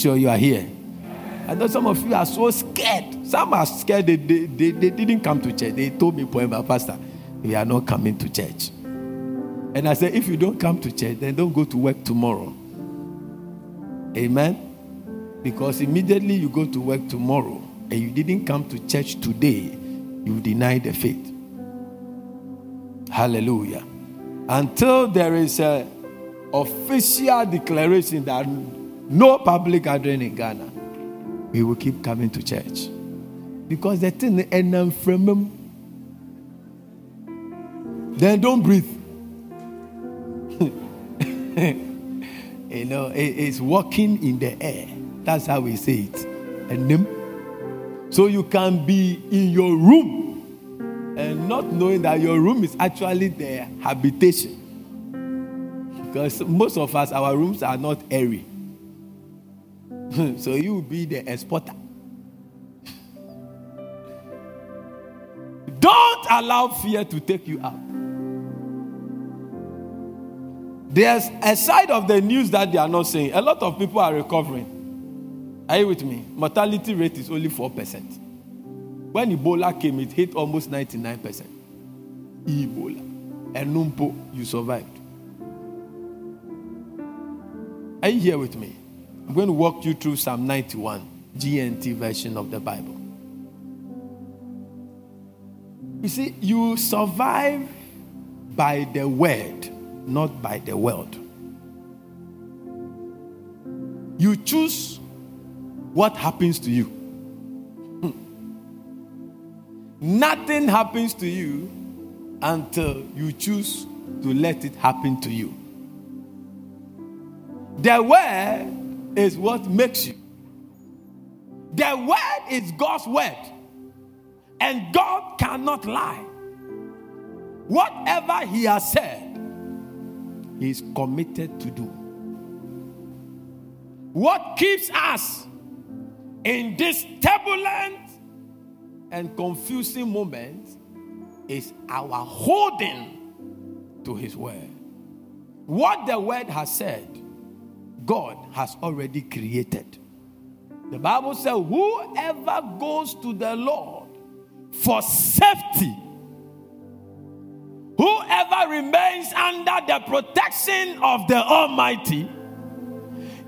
sure you are here. I know some of you are so scared. Some are scared they, they, they, they didn't come to church. They told me, Poema, Pastor, we are not coming to church. And I said, if you don't come to church, then don't go to work tomorrow. Amen? Because immediately you go to work tomorrow and you didn't come to church today, you deny the faith. Hallelujah. Until there is a official declaration that no public gathering in Ghana, we will keep coming to church. Because the thing and from them, then don't breathe. you know, it, it's walking in the air. That's how we say it. And them. So you can be in your room and not knowing that your room is actually their habitation. Because most of us, our rooms are not airy. Hmm, so you will be the exporter. Don't allow fear to take you out. There's a side of the news that they are not saying. A lot of people are recovering. Are you with me? Mortality rate is only 4%. When Ebola came, it hit almost 99%. Ebola. And Numpo, you survived. Are you here with me? I'm going to walk you through Psalm 91, GNT version of the Bible. You see, you survive by the word, not by the world. You choose what happens to you. Hmm. Nothing happens to you until you choose to let it happen to you. The word is what makes you. The word is God's word. And God cannot lie. Whatever He has said, He is committed to do. What keeps us in this turbulent and confusing moment is our holding to His word. What the word has said, God has already created. The Bible says, Whoever goes to the Lord for safety, whoever remains under the protection of the Almighty,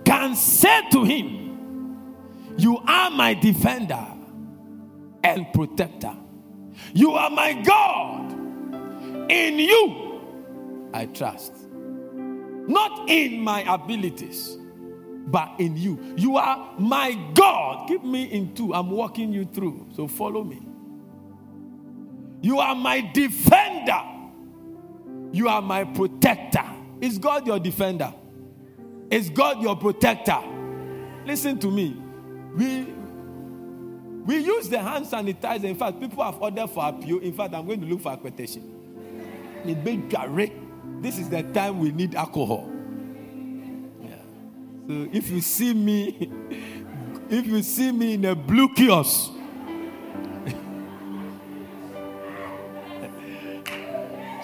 can say to him, You are my defender and protector. You are my God. In you I trust. Not in my abilities, but in you. You are my God. Keep me in two. I'm walking you through. So follow me. You are my defender. You are my protector. Is God your defender? Is God your protector? Listen to me. We we use the hand sanitizer. In fact, people have ordered for appeal. In fact, I'm going to look for a quotation. This is the time we need alcohol. Yeah. So if you see me, if you see me in a blue kiosk,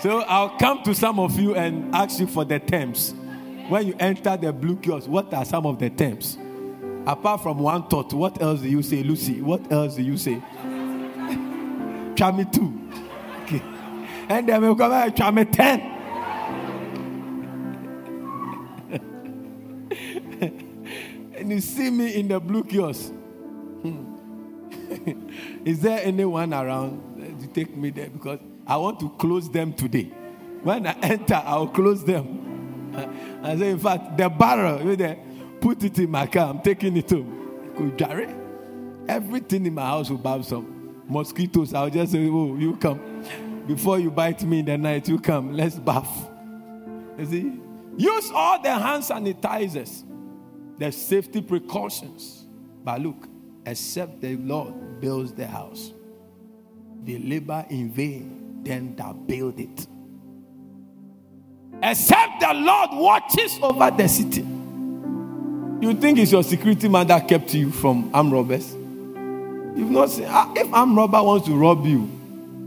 so I'll come to some of you and ask you for the terms. When you enter the blue kiosk, what are some of the terms? Apart from one thought, what else do you say, Lucy? What else do you say? try me two. Okay. And then we'll come back, try me ten. And you see me in the blue kiosk. Hmm. Is there anyone around to take me there? Because I want to close them today. When I enter, I'll close them. I say, in fact, the barrel, there, put it in my car. I'm taking it home. Everything in my house will buy some mosquitoes. I'll just say, oh, you come. Before you bite me in the night, you come. Let's bath. You see? Use all the hand sanitizers, the safety precautions. But look, except the Lord builds the house, they labor in vain, then that build it. Except the Lord watches over the city. You think it's your security man that kept you from armed robbers? You've not seen, ah, if armed robber wants to rob you,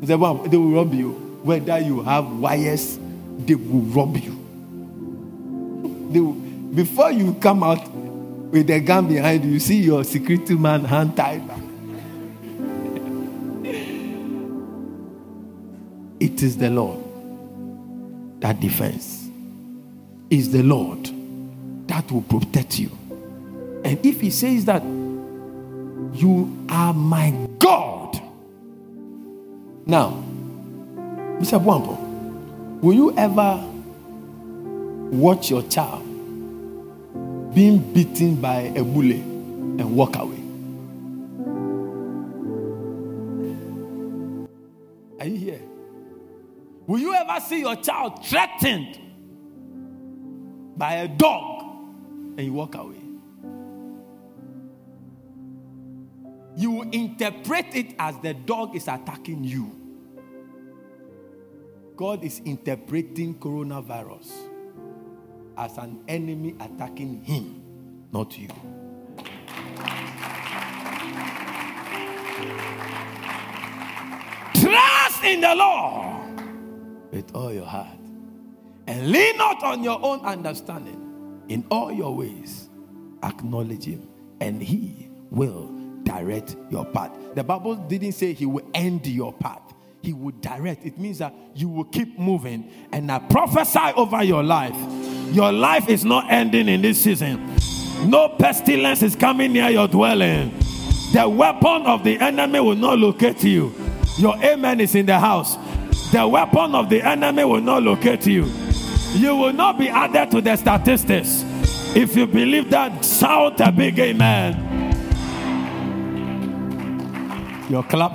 they will rob you. Whether you have wires, they will rob you. They will, before you come out, with the gun behind you, you see your security man hand tied back. it is the Lord that defends. Is the Lord that will protect you. And if he says that you are my God. Now, Mr. Buampo, will you ever watch your child being beaten by a bully and walk away? Are you here? Will you ever see your child threatened by a dog and you walk away? You interpret it as the dog is attacking you. God is interpreting coronavirus as an enemy attacking him, not you. Trust in the Lord with all your heart and lean not on your own understanding. In all your ways, acknowledge Him, and He will direct your path. The Bible didn't say He will end your path, He will direct. It means that you will keep moving. And I prophesy over your life. Your life is not ending in this season. No pestilence is coming near your dwelling. The weapon of the enemy will not locate you. Your amen is in the house. The weapon of the enemy will not locate you. You will not be added to the statistics. If you believe that, shout a big amen. Your clap.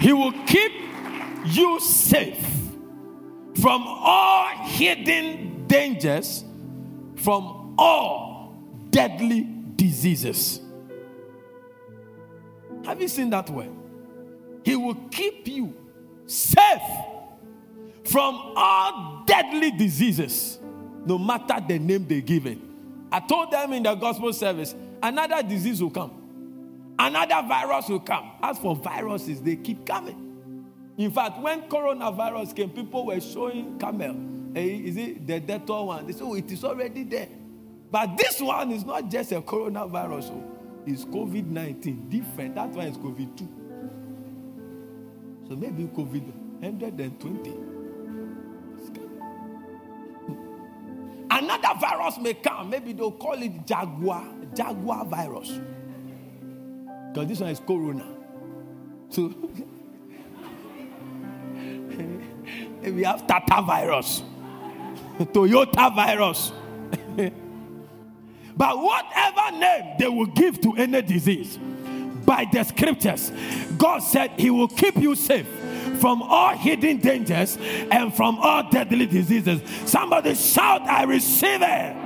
He will keep you safe from all hidden dangers, from all deadly diseases. Have you seen that way? He will keep you safe from all deadly diseases, no matter the name they give it. I told them in the gospel service, another disease will come, another virus will come. As for viruses, they keep coming. In fact, when coronavirus came, people were showing camel. Hey, is it the Dettol one? They said, oh, it is already there. But this one is not just a coronavirus, oh. it's COVID 19. Different. That one is COVID 2. So maybe COVID 120. Another virus may come. Maybe they'll call it Jaguar, Jaguar virus. Because this one is Corona. So we have Tata virus, Toyota virus. but whatever name they will give to any disease, by the scriptures, God said He will keep you safe from all hidden dangers and from all deadly diseases. Somebody shout, I receive it.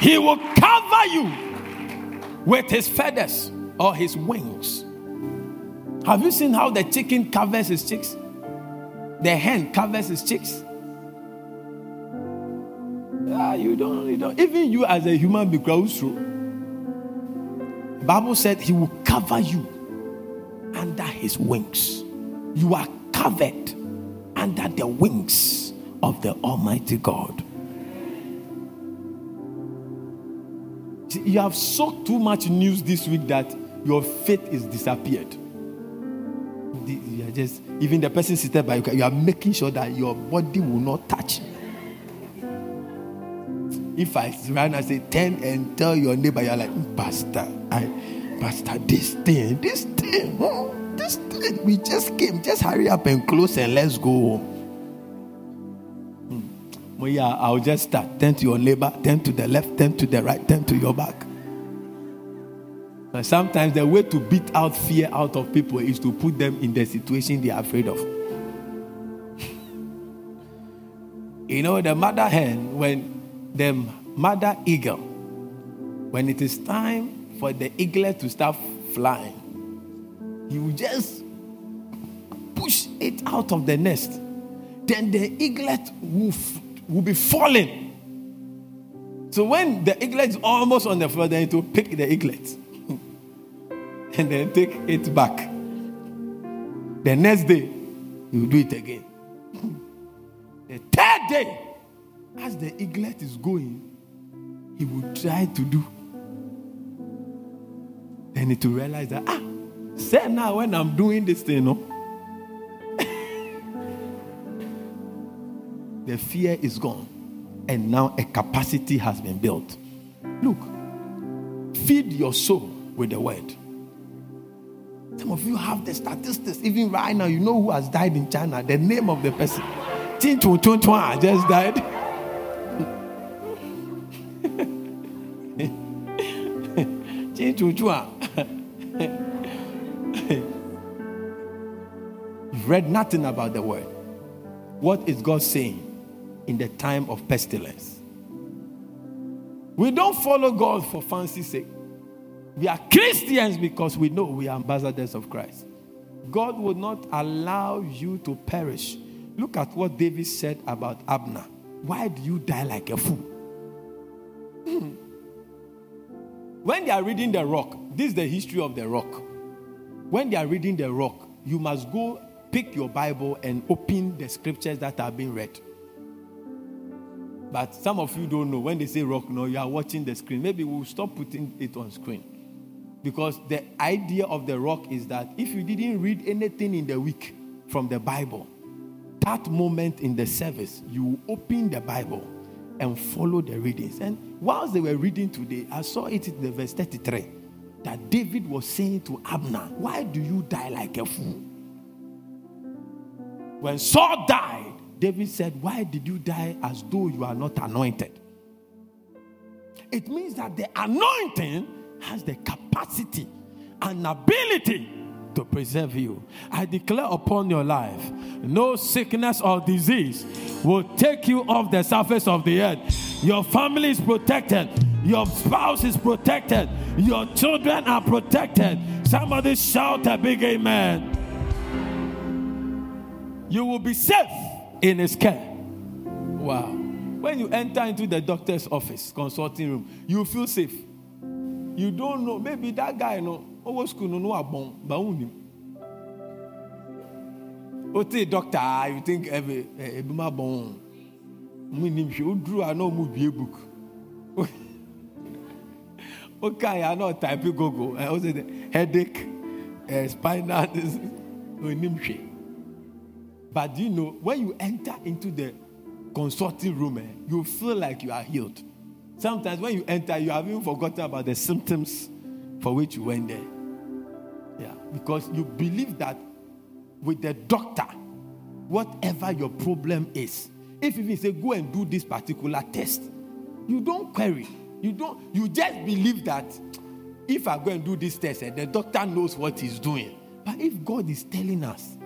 He will cover you with his feathers or his wings. Have you seen how the chicken covers his chicks? The hen covers his chicks. Yeah, you don't, you don't. Even you as a human being, the Bible said he will cover you under his wings. You are covered under the wings of the Almighty God. You have soaked too much news this week that your faith is disappeared. You are just even the person seated by you, you are making sure that your body will not touch. If I run and say, turn and tell your neighbor, you're like, Pastor, I, Pastor, this thing, this thing, oh, this thing, we just came, just hurry up and close and let's go home. Well, yeah, I'll just start. Turn to your neighbor, turn to the left, turn to the right, turn to your back. But sometimes the way to beat out fear out of people is to put them in the situation they are afraid of. you know, the mother hen, when the mother eagle, when it is time for the eaglet to start flying, you just push it out of the nest. Then the eaglet will, will be falling. So when the eaglet is almost on the floor, then it will pick the eaglet and then take it back. The next day, will do it again. the third day, as the eaglet is going, he will try to do. Then it will realize that, ah, say now when I'm doing this thing, no. The fear is gone. And now a capacity has been built. Look, feed your soul with the word. Some of you have the statistics. Even right now, you know who has died in China, the name of the person. Chin Chun Chun Chun just died. Chun Chun. You've read nothing about the word. What is God saying in the time of pestilence? We don't follow God for fancy sake. We are Christians because we know we are ambassadors of Christ. God will not allow you to perish. Look at what David said about Abner. Why do you die like a fool? Hmm. When they are reading the rock, this is the history of the rock. When they are reading the rock, you must go pick your Bible and open the scriptures that are being read. But some of you don't know. When they say rock, no, you are watching the screen. Maybe we'll stop putting it on screen. Because the idea of the rock is that if you didn't read anything in the week from the Bible, that moment in the service, you open the Bible and follow the readings. And whilst they were reading today, I saw it in the verse 33 that David was saying to Abner, Why do you die like a fool? When Saul died, David said, Why did you die as though you are not anointed? It means that the anointing has the capacity and ability to preserve you. I declare upon your life no sickness or disease will take you off the surface of the earth. Your family is protected, your spouse is protected, your children are protected. Somebody shout a big amen. You will be safe in his care. Wow. When you enter into the doctor's office, consulting room, you feel safe. You don't know maybe that guy no owó school no no abọ́n but òun ni o ti doctor ah, you think eh, eh, ebi ebi ma bọ́n mu ni hwɛ o duro a na ɔmo bie book. O ka ya na type google ɛ o say headache ɛ spinal hwɛ but you know when you enter into the consulting room eh, you feel like you are healed. Sometimes when you enter, you have even forgotten about the symptoms for which you went there. Yeah, because you believe that with the doctor, whatever your problem is, if even say go and do this particular test, you don't query. You don't. You just believe that if I go and do this test, eh, the doctor knows what he's doing. But if God is telling us,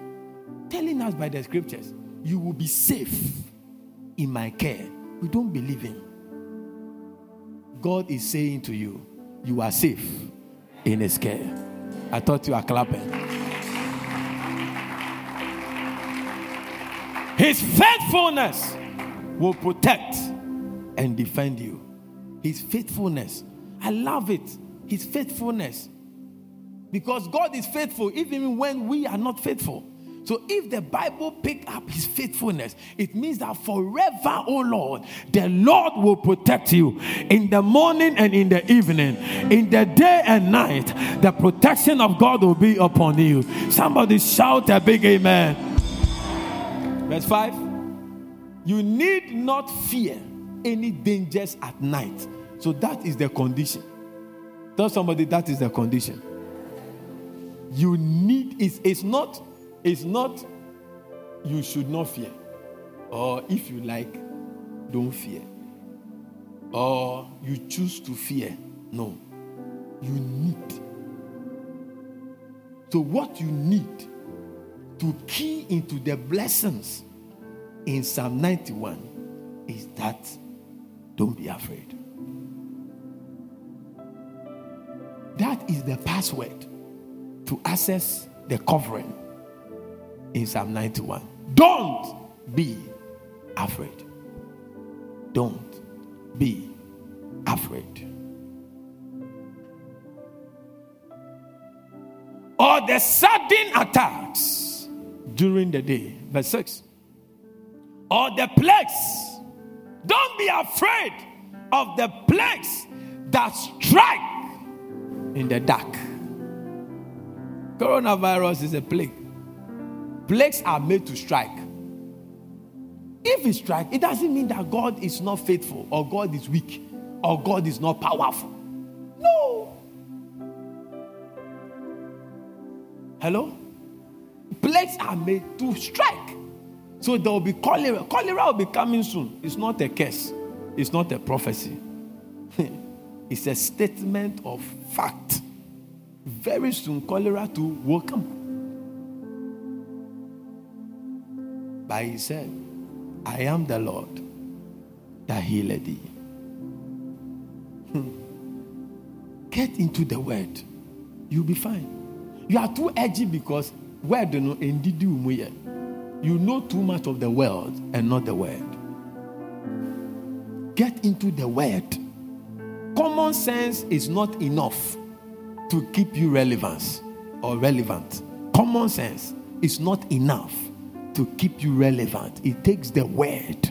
telling us by the scriptures, you will be safe in my care, we don't believe him. God is saying to you, you are safe in His care. I thought you are clapping. His faithfulness will protect and defend you. His faithfulness. I love it. His faithfulness. Because God is faithful even when we are not faithful. So if the Bible pick up his faithfulness, it means that forever, oh Lord, the Lord will protect you in the morning and in the evening, in the day and night. The protection of God will be upon you. Somebody shout a big amen. Verse 5 You need not fear any dangers at night. So that is the condition. Tell somebody that is the condition. You need it's, it's not it's not you should not fear, or if you like, don't fear, or you choose to fear. No, you need. So, what you need to key into the blessings in Psalm 91 is that don't be afraid. That is the password to access the covering in Psalm 91. Don't be afraid. Don't be afraid. Or the sudden attacks during the day. Verse 6. Or the plagues. Don't be afraid of the plagues that strike in the dark. Coronavirus is a plague. Plagues are made to strike. If it strikes, it doesn't mean that God is not faithful or God is weak or God is not powerful. No. Hello? Plagues are made to strike. So there will be cholera. Cholera will be coming soon. It's not a curse, it's not a prophecy. it's a statement of fact. Very soon, cholera too will come. But he said, I am the Lord that healed thee. Hmm. Get into the word. You'll be fine. You are too edgy because word no you know too much of the world and not the word. Get into the word. Common sense is not enough to keep you relevant or relevant. Common sense is not enough to keep you relevant. It takes the word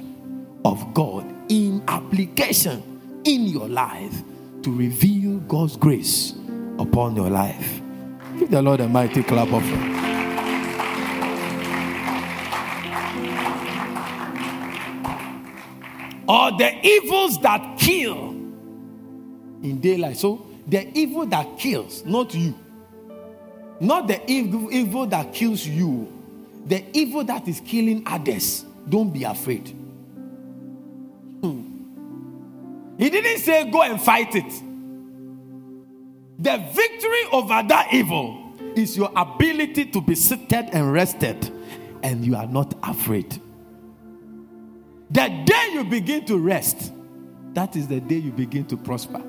of God in application in your life to reveal God's grace upon your life. Give the Lord a mighty clap of Or the evils that kill in daylight. So the evil that kills, not you. Not the evil that kills you. The evil that is killing others. Don't be afraid. Hmm. He didn't say go and fight it. The victory over that evil is your ability to be seated and rested, and you are not afraid. The day you begin to rest, that is the day you begin to prosper.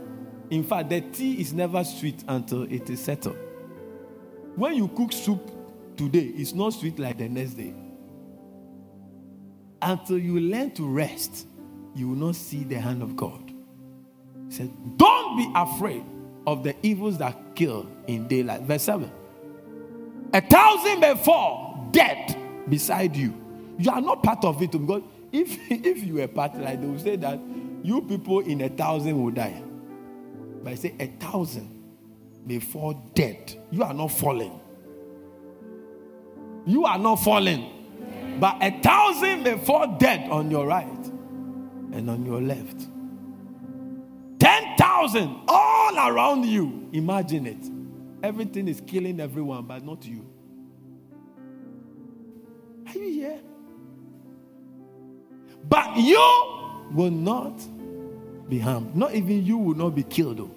In fact, the tea is never sweet until it is settled. When you cook soup today, it's not sweet like the next day. Until you learn to rest, you will not see the hand of God. He said, Don't be afraid of the evils that kill in daylight. Verse 7. A thousand fall dead beside you. You are not part of it oh because if, if you were part like they will say that you people in a thousand will die. But I say a thousand may fall dead. You are not falling. You are not falling. But a thousand may fall dead on your right and on your left. 10,000 all around you. Imagine it. Everything is killing everyone, but not you. Are you here? But you will not be harmed. Not even you will not be killed, though.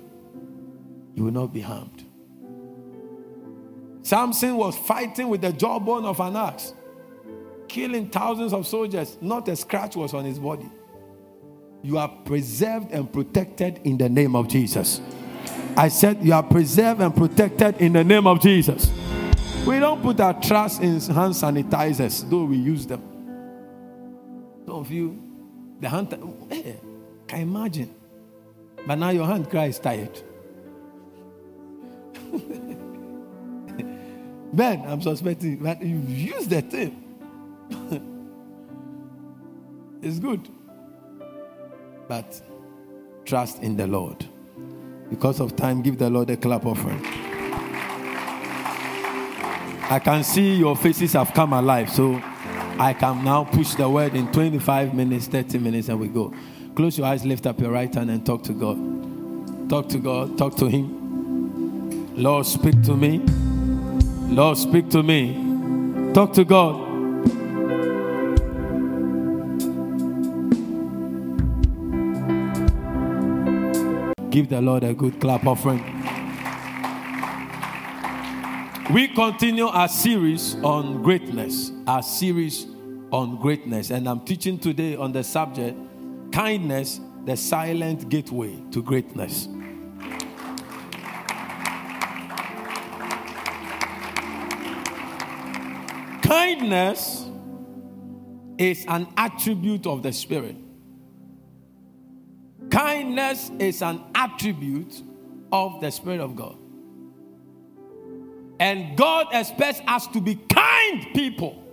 You will not be harmed. Samson was fighting with the jawbone of an axe, killing thousands of soldiers. Not a scratch was on his body. You are preserved and protected in the name of Jesus. I said, You are preserved and protected in the name of Jesus. We don't put our trust in hand sanitizers, though we use them. Some of you, the hand, hey, eh, can you imagine? But now your hand cries tired. ben, I'm suspecting, but you use the thing. it's good. But trust in the Lord. Because of time, give the Lord a clap offering. I can see your faces have come alive, so I can now push the word in 25 minutes, 30 minutes, and we go. Close your eyes, lift up your right hand, and talk to God. Talk to God, talk to Him. Lord, speak to me. Lord, speak to me. Talk to God. Give the Lord a good clap offering. We continue our series on greatness, our series on greatness, and I'm teaching today on the subject kindness, the silent gateway to greatness. Kindness is an attribute of the Spirit. Kindness is an attribute of the Spirit of God. And God expects us to be kind people.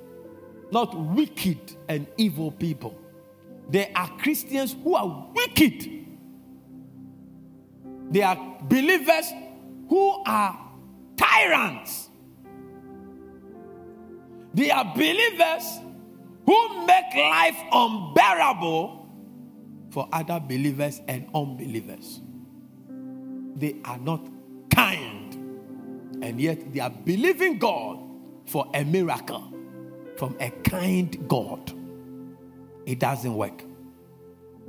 not wicked and evil people. There are Christians who are wicked. There are believers who are tyrants. There are believers who make life unbearable for other believers and unbelievers. They are not kind, and yet they are believing God for a miracle from a kind God. It doesn't work.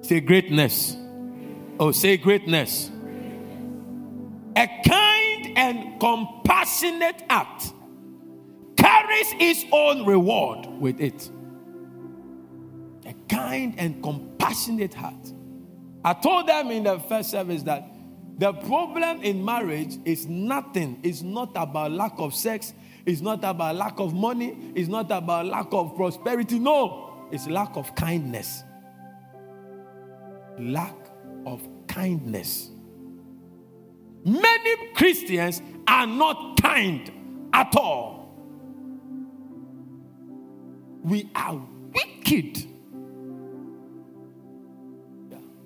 Say greatness. Oh, say greatness. A kind and compassionate act carries its own reward with it. A kind and compassionate heart. I told them in the first service that the problem in marriage is nothing. It's not about lack of sex. It's not about lack of money. It's not about lack of prosperity. No, it's lack of kindness. Lack of kindness. Many Christians are not kind at all. We are wicked.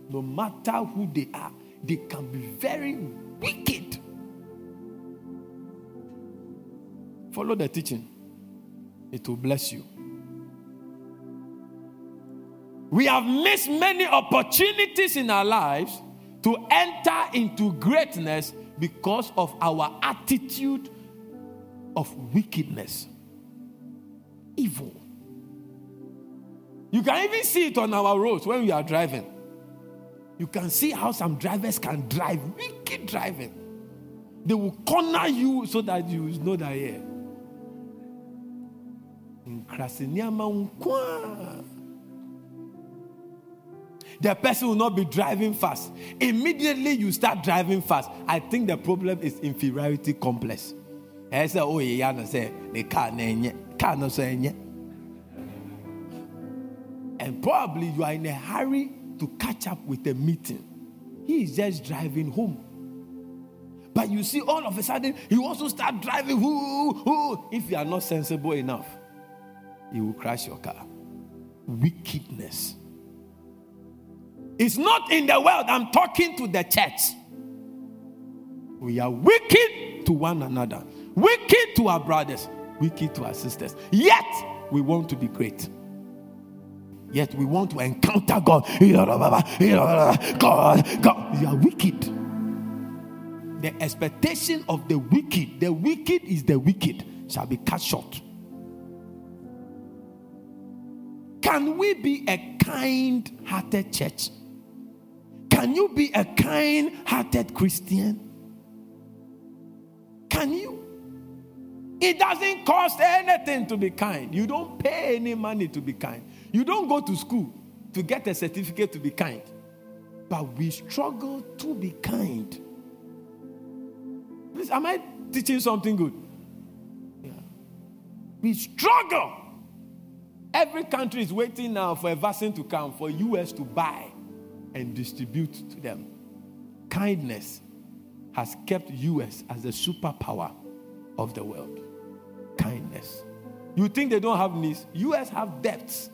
No matter who they are, they can be very wicked. Follow the teaching, it will bless you. We have missed many opportunities in our lives to enter into greatness because of our attitude of wickedness, evil. You can even see it on our roads when we are driving. You can see how some drivers can drive, wicked driving. They will corner you so that you know that yeah. The person will not be driving fast. Immediately you start driving fast. I think the problem is inferiority complex. I say, oh yeah, say the car car no say And probably you are in a hurry to catch up with the meeting. He is just driving home. But you see, all of a sudden, he also start driving. Whoo, whoo. If you are not sensible enough, he will crash your car. Wickedness. It's not in the world. I'm talking to the church. We are wicked to one another, wicked to our brothers, wicked to our sisters. Yet, we want to be great. Yet we want to encounter God. God, God, you are wicked. The expectation of the wicked, the wicked is the wicked, shall be cut short. Can we be a kind hearted church? Can you be a kind hearted Christian? Can you? It doesn't cost anything to be kind. You don't pay any money to be kind. You don't go to school to get a certificate to be kind, but we struggle to be kind. Please, am I teaching something good? Yeah. We struggle. Every country is waiting now for a vaccine to come for US to buy and distribute to them. Kindness has kept US as the superpower of the world. Kindness. You think they don't have needs? US have debts.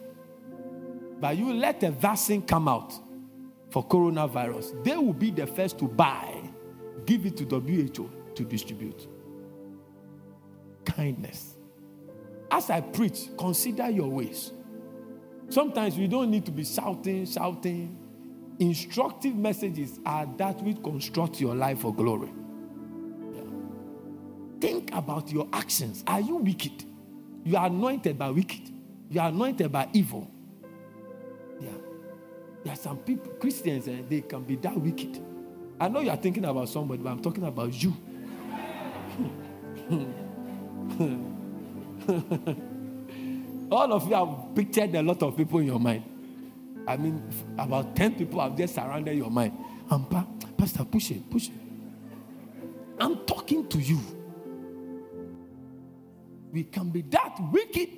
But you let a vaccine come out for coronavirus, they will be the first to buy, give it to WHO to distribute. Kindness. As I preach, consider your ways. Sometimes we don't need to be shouting, shouting. Instructive messages are that which construct your life for glory. Yeah. Think about your actions. Are you wicked? You are anointed by wicked. You are anointed by evil. There are some people, Christians, eh, they can be that wicked. I know you are thinking about somebody, but I'm talking about you. All of you have pictured a lot of people in your mind. I mean, about 10 people have just surrounded your mind. And pa- Pastor, push it, push it. I'm talking to you. We can be that wicked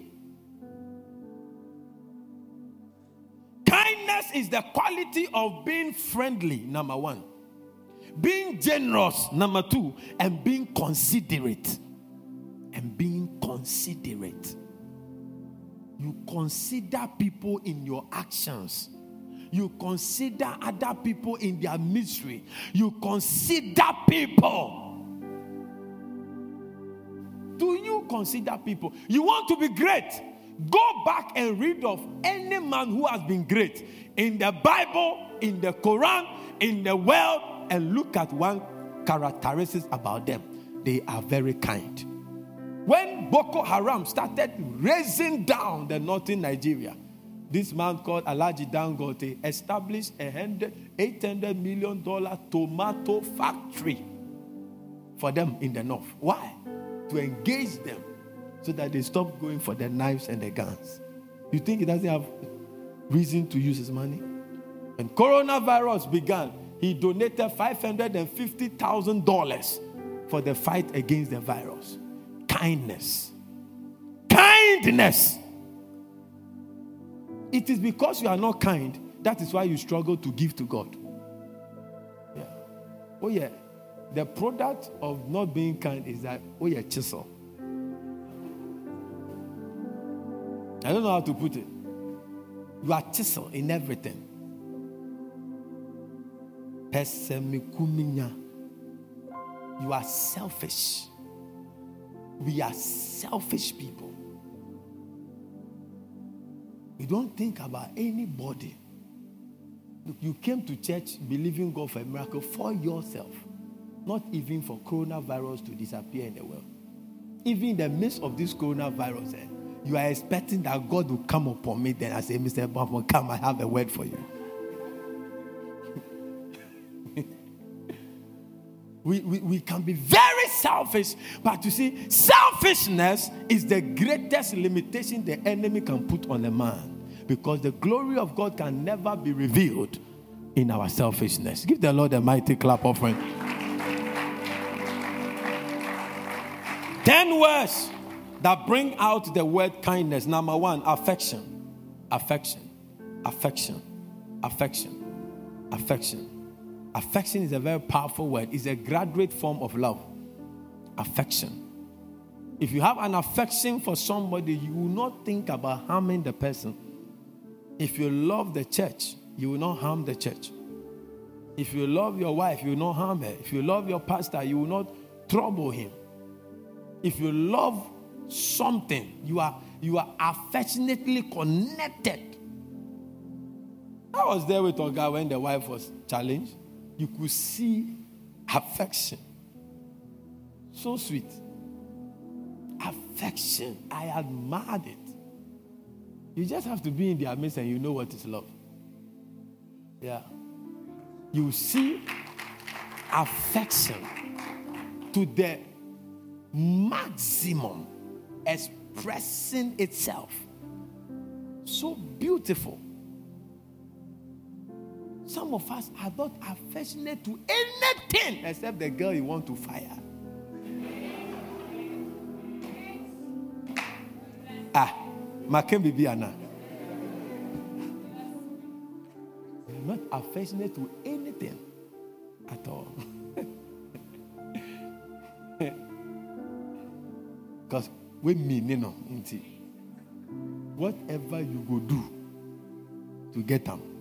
is the quality of being friendly, number one, being generous, number two, and being considerate. And being considerate. you consider people in your actions. You consider other people in their misery. You consider people. Do you consider people? You want to be great? Go back and read of any man who has been great in the Bible, in the Quran, in the world, and look at one characteristic about them. They are very kind. When Boko Haram started raising down the northern Nigeria, this man called Alhaji Dangote established a hundred, $800 million tomato factory for them in the north. Why? To engage them so that they stop going for the knives and the guns. You think he doesn't have reason to use his money? When coronavirus began, he donated $550,000 for the fight against the virus. Kindness. Kindness. It is because you are not kind that is why you struggle to give to God. Yeah. Oh, yeah. The product of not being kind is that, oh, yeah, chisel. I don't know how to put it. You are chisel in everything. You are selfish. We are selfish people. We don't think about anybody. Look, you came to church believing God for a miracle for yourself, not even for coronavirus to disappear in the world. Even in the midst of this coronavirus, eh, you are expecting that God will come upon me. Then I say, Mr. Bumper, come, I have a word for you. we, we, we can be very selfish, but you see, selfishness is the greatest limitation the enemy can put on a man because the glory of God can never be revealed in our selfishness. Give the Lord a mighty clap offering. Ten words that bring out the word kindness. Number one, affection. Affection. Affection. Affection. Affection. Affection is a very powerful word, it's a graduate form of love. Affection. If you have an affection for somebody, you will not think about harming the person. If you love the church, you will not harm the church. If you love your wife, you will not harm her. If you love your pastor, you will not trouble him. If you love something. You are you are affectionately connected. I was there with Oga when the wife was challenged. You could see affection. So sweet. Affection. I admired it. You just have to be in their midst and you know what is love. Yeah. You see affection to the maximum expressing itself. So beautiful. Some of us are not affectionate to anything except the girl you want to fire. Ah, Makem Bibiana. Not affectionate to anything at all. Because we mean no nti whatever you go do to get them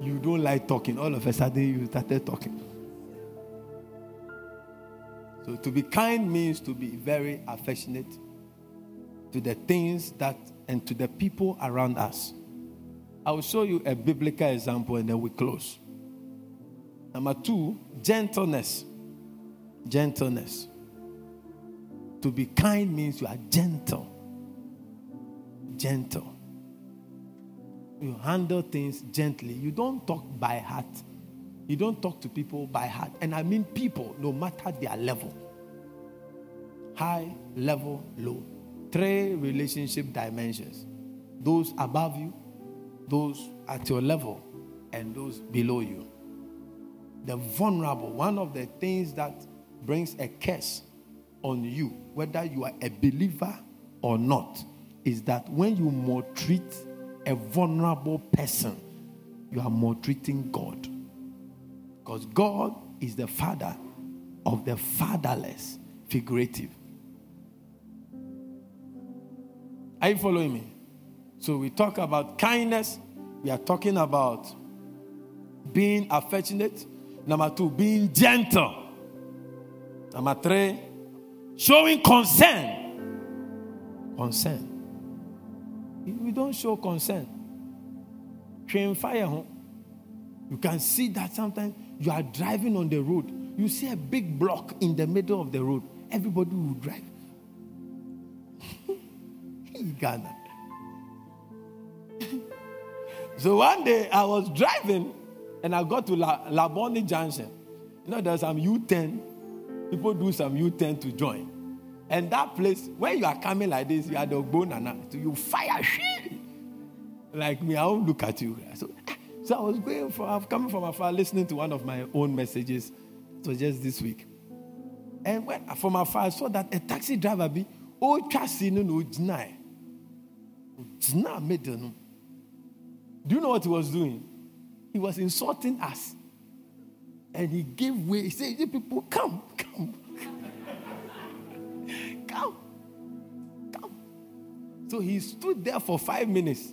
you don't like talking. All of a sudden you started talking. So to be kind means to be very affectionate to the things that and to the people around us. I will show you a biblical example and then we close. Number two gentleness. Gentleness to be kind means you are gentle. Gentle. You handle things gently. You don't talk by heart. You don't talk to people by heart. And I mean people, no matter their level high, level, low. Three relationship dimensions those above you, those at your level, and those below you. The vulnerable, one of the things that brings a curse on you, whether you are a believer or not, is that when you maltreat a vulnerable person, you are maltreating God. Because God is the father of the fatherless, figurative. Are you following me? So we talk about kindness. We are talking about being affectionate. Number two, being gentle. Number three, showing concern. Concern. We don't show concern. Train fire. Home. You can see that sometimes you are driving on the road. You see a big block in the middle of the road. Everybody will drive. Ghana. so one day I was driving and I got to La- Labone Junction. You know, there's some U 10. People do some U 10 to join. And that place, when you are coming like this, you are the banana. So you fire shit. Like me, I won't look at you. So, so I was going for, I'm coming from afar, listening to one of my own messages. It was just this week. And when from afar, I saw that a taxi driver be, oh, chassis no no deny. Deny. Do you know what he was doing? He was insulting us. And he gave way. He said, people, come, come. come. Come. So he stood there for five minutes.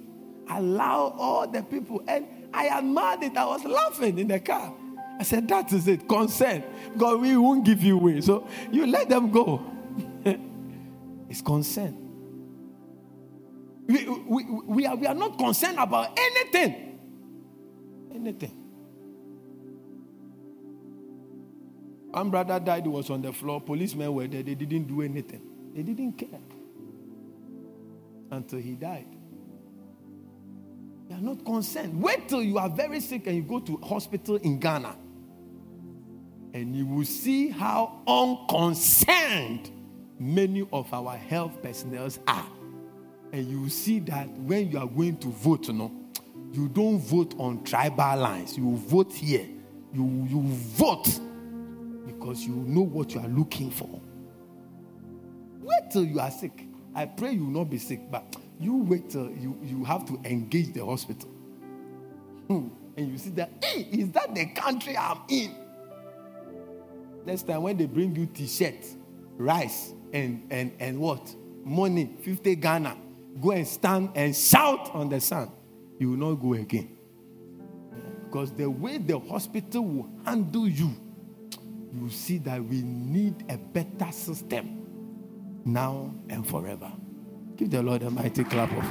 Allow all the people. And I admired it. I was laughing in the car. I said, That is it. Consent. God, we won't give you way. So you let them go. it's consent. We, we, we, are, we are not concerned about anything. Anything. One brother died, he was on the floor. Policemen were there, they didn't do anything. They didn't care until he died. They are not concerned. Wait till you are very sick and you go to hospital in Ghana. And you will see how unconcerned many of our health personnel are. And you will see that when you are going to vote, no, you don't vote on tribal lines. You vote here. You, you vote because you know what you are looking for. Wait till you are sick. I pray you will not be sick, but you wait till you, you have to engage the hospital. Hmm. And you see that, hey, is that the country I'm in? Next time when they bring you t-shirt, rice, and, and, and what? Money, 50 Ghana. Go and stand and shout on the sun. You will not go again. Because the way the hospital will handle you, you see that we need a better system now and forever. Give the Lord a mighty clap of.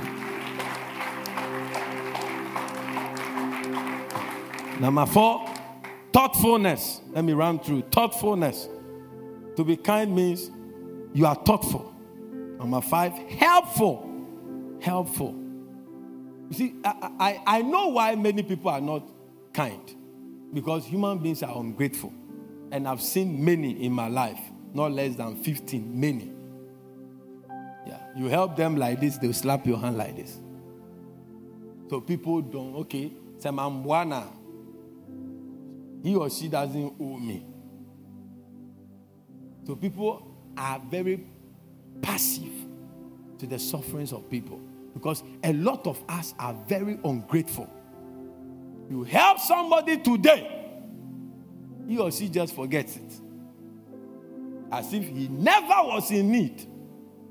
Number four, thoughtfulness. Let me run through. Thoughtfulness. To be kind means you are thoughtful. Number five, helpful. Helpful. You see, I, I, I know why many people are not kind. Because human beings are ungrateful. And I've seen many in my life, not less than 15, many. Yeah. You help them like this, they'll slap your hand like this. So people don't, okay, Samambwana, he or she doesn't owe me. So people are very passive to the sufferings of people because a lot of us are very ungrateful. You help somebody today, he or she just forgets it. As if he never was in need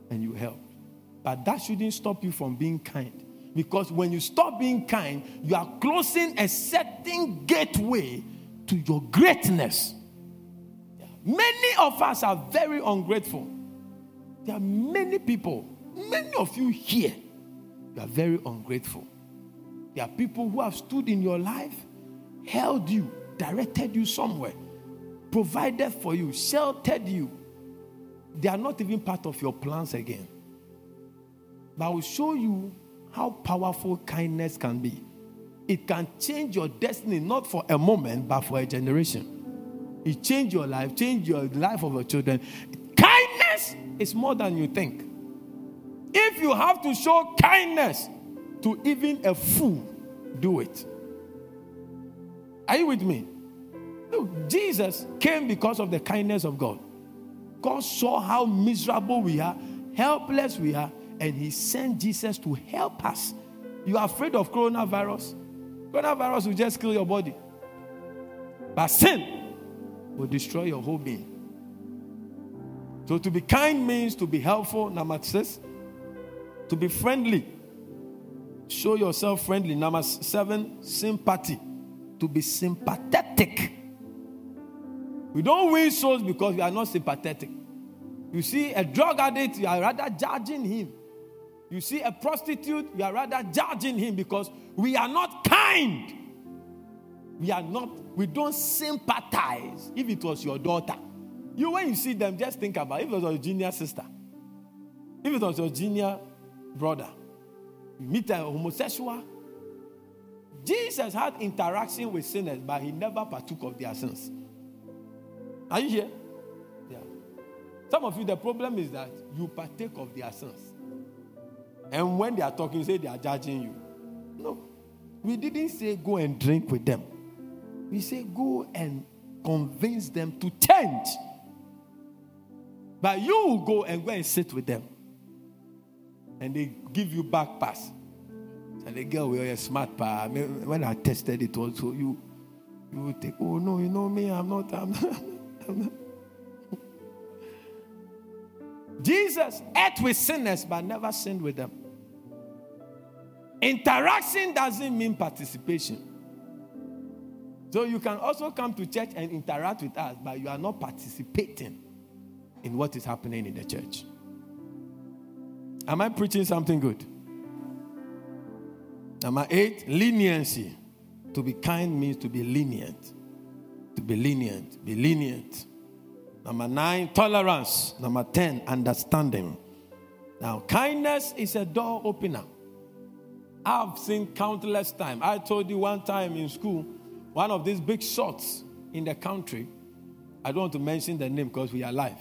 and you help. But that shouldn't stop you from being kind. Because when you stop being kind, you are closing a certain gateway to your greatness. Many of us are very ungrateful. There are many people, many of you here, you are very ungrateful. There are people who have stood in your life, held you, directed you somewhere, provided for you, sheltered you. They are not even part of your plans again. But I will show you how powerful kindness can be. It can change your destiny, not for a moment, but for a generation. It change your life, change your life of your children. Kindness is more than you think. If you have to show kindness to even a fool, do it. Are you with me? Look, Jesus came because of the kindness of God. God saw how miserable we are, helpless we are, and He sent Jesus to help us. You are afraid of coronavirus? Coronavirus will just kill your body. But sin will destroy your whole being. So to be kind means to be helpful, number six. to be friendly. Show yourself friendly. Number seven, sympathy. To be sympathetic. We don't win souls because we are not sympathetic. You see a drug addict, you are rather judging him. You see a prostitute, you are rather judging him because we are not kind. We are not, we don't sympathize if it was your daughter. You, when you see them, just think about if it was your junior sister, if it was your junior brother, you meet a homosexual. Jesus had interaction with sinners, but he never partook of their sins. Are you here? Yeah. Some of you, the problem is that you partake of their sins. And when they are talking, say they are judging you. No. We didn't say go and drink with them. We say go and convince them to change. But you will go and go and sit with them. And they give you back pass. And the girl will a smart pa. When I tested it also, you you will take, oh no, you know me, I'm not, I'm not. Jesus ate with sinners but never sinned with them. Interaction doesn't mean participation. So you can also come to church and interact with us, but you are not participating in what is happening in the church. Am I preaching something good? Number eight, leniency. To be kind means to be lenient. To be lenient. Be lenient. Number nine, tolerance. Number 10, understanding. Now, kindness is a door opener. I've seen countless times. I told you one time in school, one of these big shots in the country. I don't want to mention the name because we are live.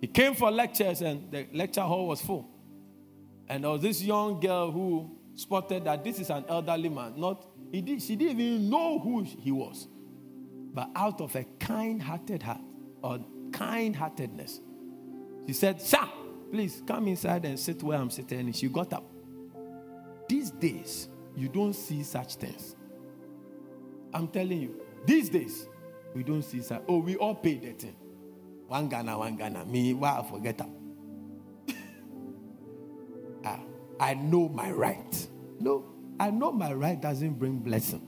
He came for lectures and the lecture hall was full. And there was this young girl who spotted that this is an elderly man. Not he did, she didn't even know who he was. But out of a kind-hearted heart or kind-heartedness, she said, Sir, please come inside and sit where I'm sitting. And she got up. These days, you don't see such things. I'm telling you, these days, we don't see such. Oh, we all pay that thing. One Ghana, one Ghana. Me, why I forget that. ah, I know my right. No, I know my right doesn't bring blessing.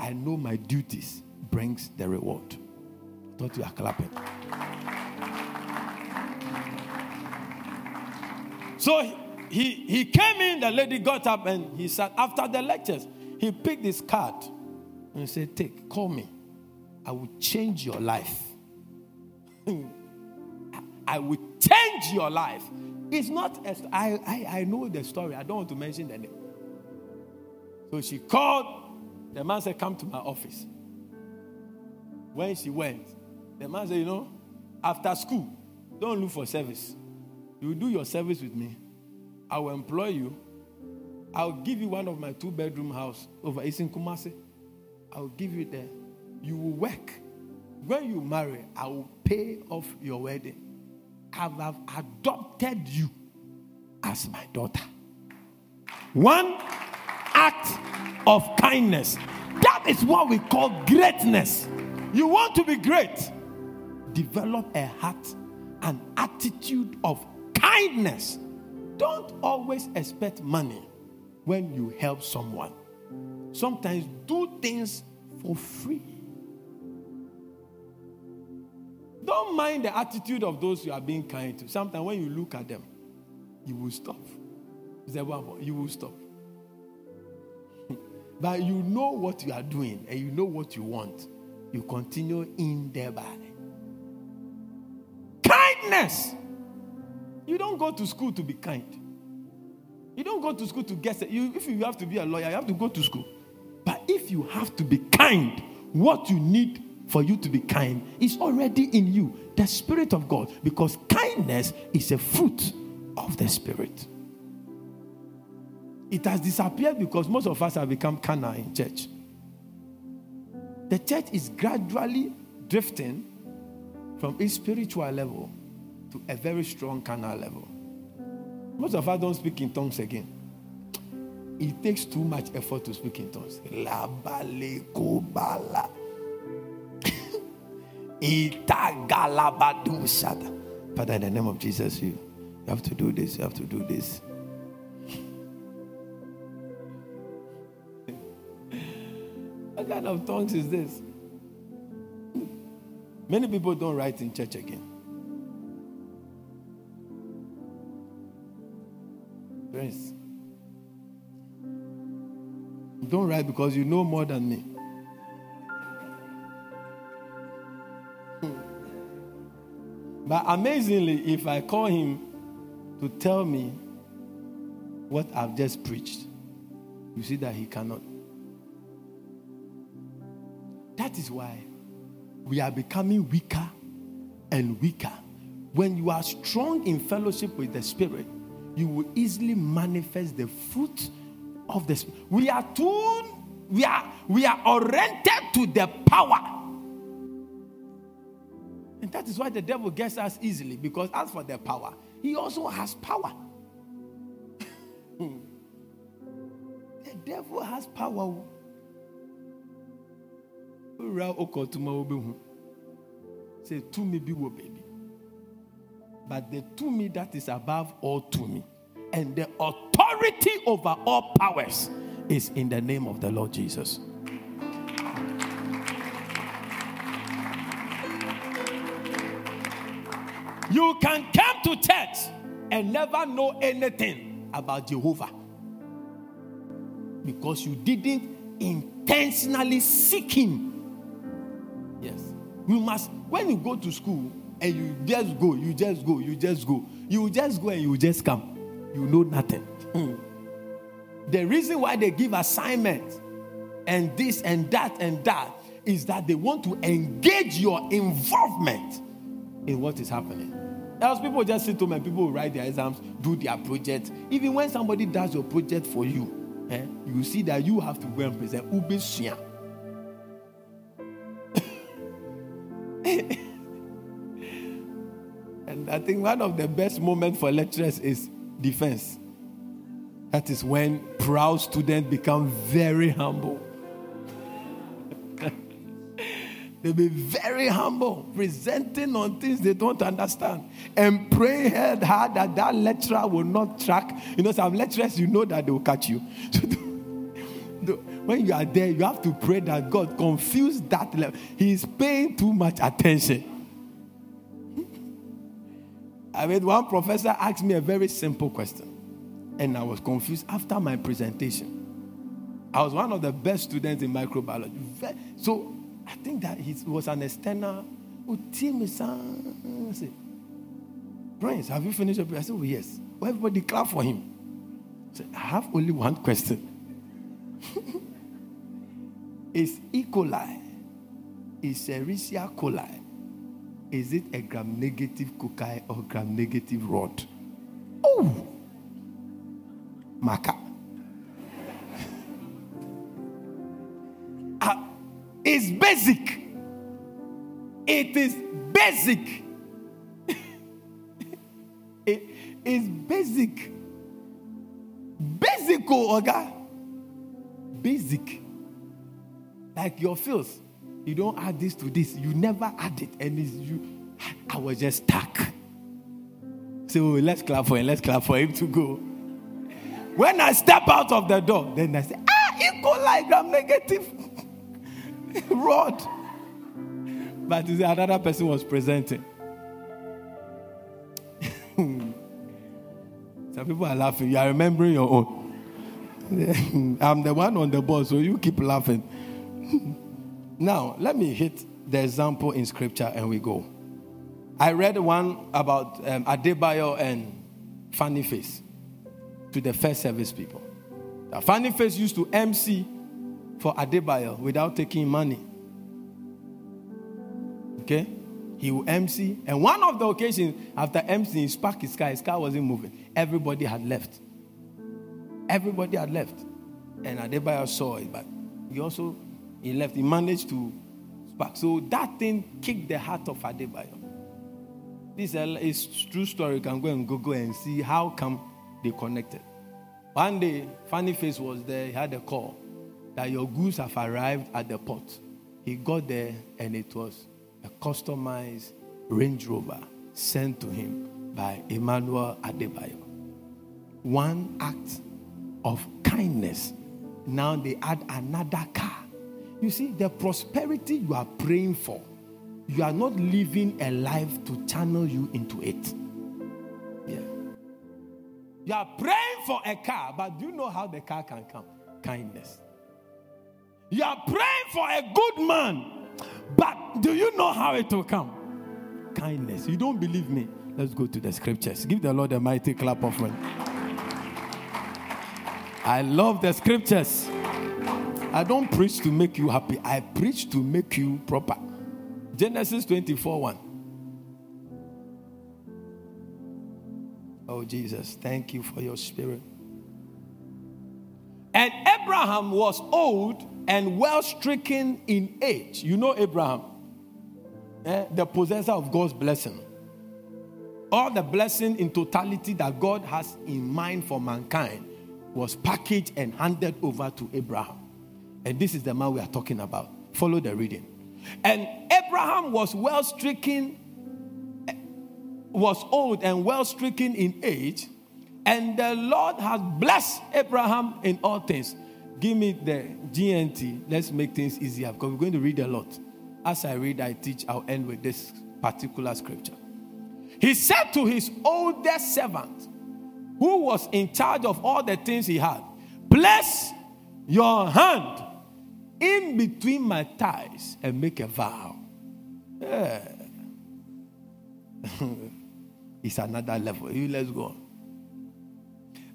I know my duties brings the reward. I thought you are clapping. So he, he came in, the lady got up and he said, after the lectures, he picked his card and said, Take, call me. I will change your life. I will change your life. It's not, as, I, I, I know the story. I don't want to mention the name. So she called. The man said, Come to my office. When she went, the man said, You know, after school, don't look for service. You do your service with me. I will employ you. I'll give you one of my two bedroom house over. It's in Kumasi. I'll give you there. You will work. When you marry, I will pay off your wedding. I have adopted you as my daughter. One act of kindness. That is what we call greatness. You want to be great? Develop a heart, an attitude of kindness. Don't always expect money when you help someone. Sometimes do things for free. Don't mind the attitude of those you are being kind to. Sometimes when you look at them, you will stop. You will stop. but you know what you are doing and you know what you want. You continue in thereby. Kindness. You don't go to school to be kind. You don't go to school to get you. If you have to be a lawyer, you have to go to school. But if you have to be kind, what you need for you to be kind is already in you the Spirit of God. Because kindness is a fruit of the Spirit. It has disappeared because most of us have become carnal in church. The church is gradually drifting from a spiritual level to a very strong carnal level. Most of us don't speak in tongues again. It takes too much effort to speak in tongues. Father, in the name of Jesus, you have to do this, you have to do this. What kind of tongues is this? Many people don't write in church again. Friends, don't write because you know more than me. Hmm. But amazingly, if I call him to tell me what I've just preached, you see that he cannot. That is why we are becoming weaker and weaker. When you are strong in fellowship with the Spirit, you will easily manifest the fruit of the Spirit. We are too, we are, we are oriented to the power and that is why the devil gets us easily because as for the power, he also has power. the devil has power. Say to me be wo baby. But the to me that is above all to me. And the authority over all powers is in the name of the Lord Jesus. You can come to church and never know anything about Jehovah because you didn't intentionally seek Him. Yes. You must, when you go to school and you just go, you just go, you just go, you just go and you just come, you know nothing. Hmm. the reason why they give assignments and this and that and that is that they want to engage your involvement in what is happening. Else people just sit home and people write their exams, do their project. Even when somebody does your project for you, eh, you see that you have to go and present I think one of the best moments for lecturers is defense. That is when proud students become very humble. They'll be very humble, presenting on things they don't understand, and praying hard that that lecturer will not track. You know, some lecturers, you know that they will catch you. when you are there, you have to pray that God confuse that level. He is paying too much attention. I mean, one professor asked me a very simple question, and I was confused after my presentation. I was one of the best students in microbiology. So I think that he was an external. Oh, Prince, have you finished your prayer? I said, oh, yes. Well, everybody clap for him. I said, I have only one question. is E. coli, is Escherichia coli, is it a gram negative cocci or gram negative rod? Oh, Maka. Ah, it's basic. It is basic. it is basic. Basic, oh, Oga. Basic. Like your feels. You don't add this to this. You never add it. And you. I was just stuck. So let's clap for him. Let's clap for him to go. When I step out of the door, then I say, ah, equal like I'm negative. rod. But see, another person was presenting. Some people are laughing. You are remembering your own. I'm the one on the board, so you keep laughing. Now, let me hit the example in scripture and we go. I read one about um, Adebayor and Funny Face to the first service people. The Funny Face used to MC for Adebayor without taking money. Okay? He will MC. And one of the occasions, after MC, he sparked his car. His car wasn't moving. Everybody had left. Everybody had left. And Adebayor saw it, but he also he left. He managed to spark. So that thing kicked the heart of Adebayor. This is true story. You can go and Google and see how come they connected. One day, Funny Face was there. He had a call that your goods have arrived at the port. He got there and it was a customized Range Rover sent to him by Emmanuel Adebayor. One act of kindness. Now they add another car. You see, the prosperity you are praying for, you are not living a life to channel you into it. Yeah. You are praying for a car, but do you know how the car can come? Kindness. You are praying for a good man, but do you know how it will come? Kindness. You don't believe me? Let's go to the scriptures. Give the Lord a mighty clap of hand. I love the scriptures. I don't preach to make you happy, I preach to make you proper. Genesis 24 1. Oh, Jesus, thank you for your spirit. And Abraham was old and well stricken in age. You know Abraham, eh? the possessor of God's blessing. All the blessing in totality that God has in mind for mankind was packaged and handed over to Abraham. And this is the man we are talking about. Follow the reading. And Abraham was well stricken, was old and well stricken in age, and the Lord has blessed Abraham in all things. Give me the GNT. Let's make things easier because we're going to read a lot. As I read, I teach. I'll end with this particular scripture. He said to his oldest servant, who was in charge of all the things he had, Bless your hand in between my thighs and make a vow. Yeah. it's another level. You Let's go.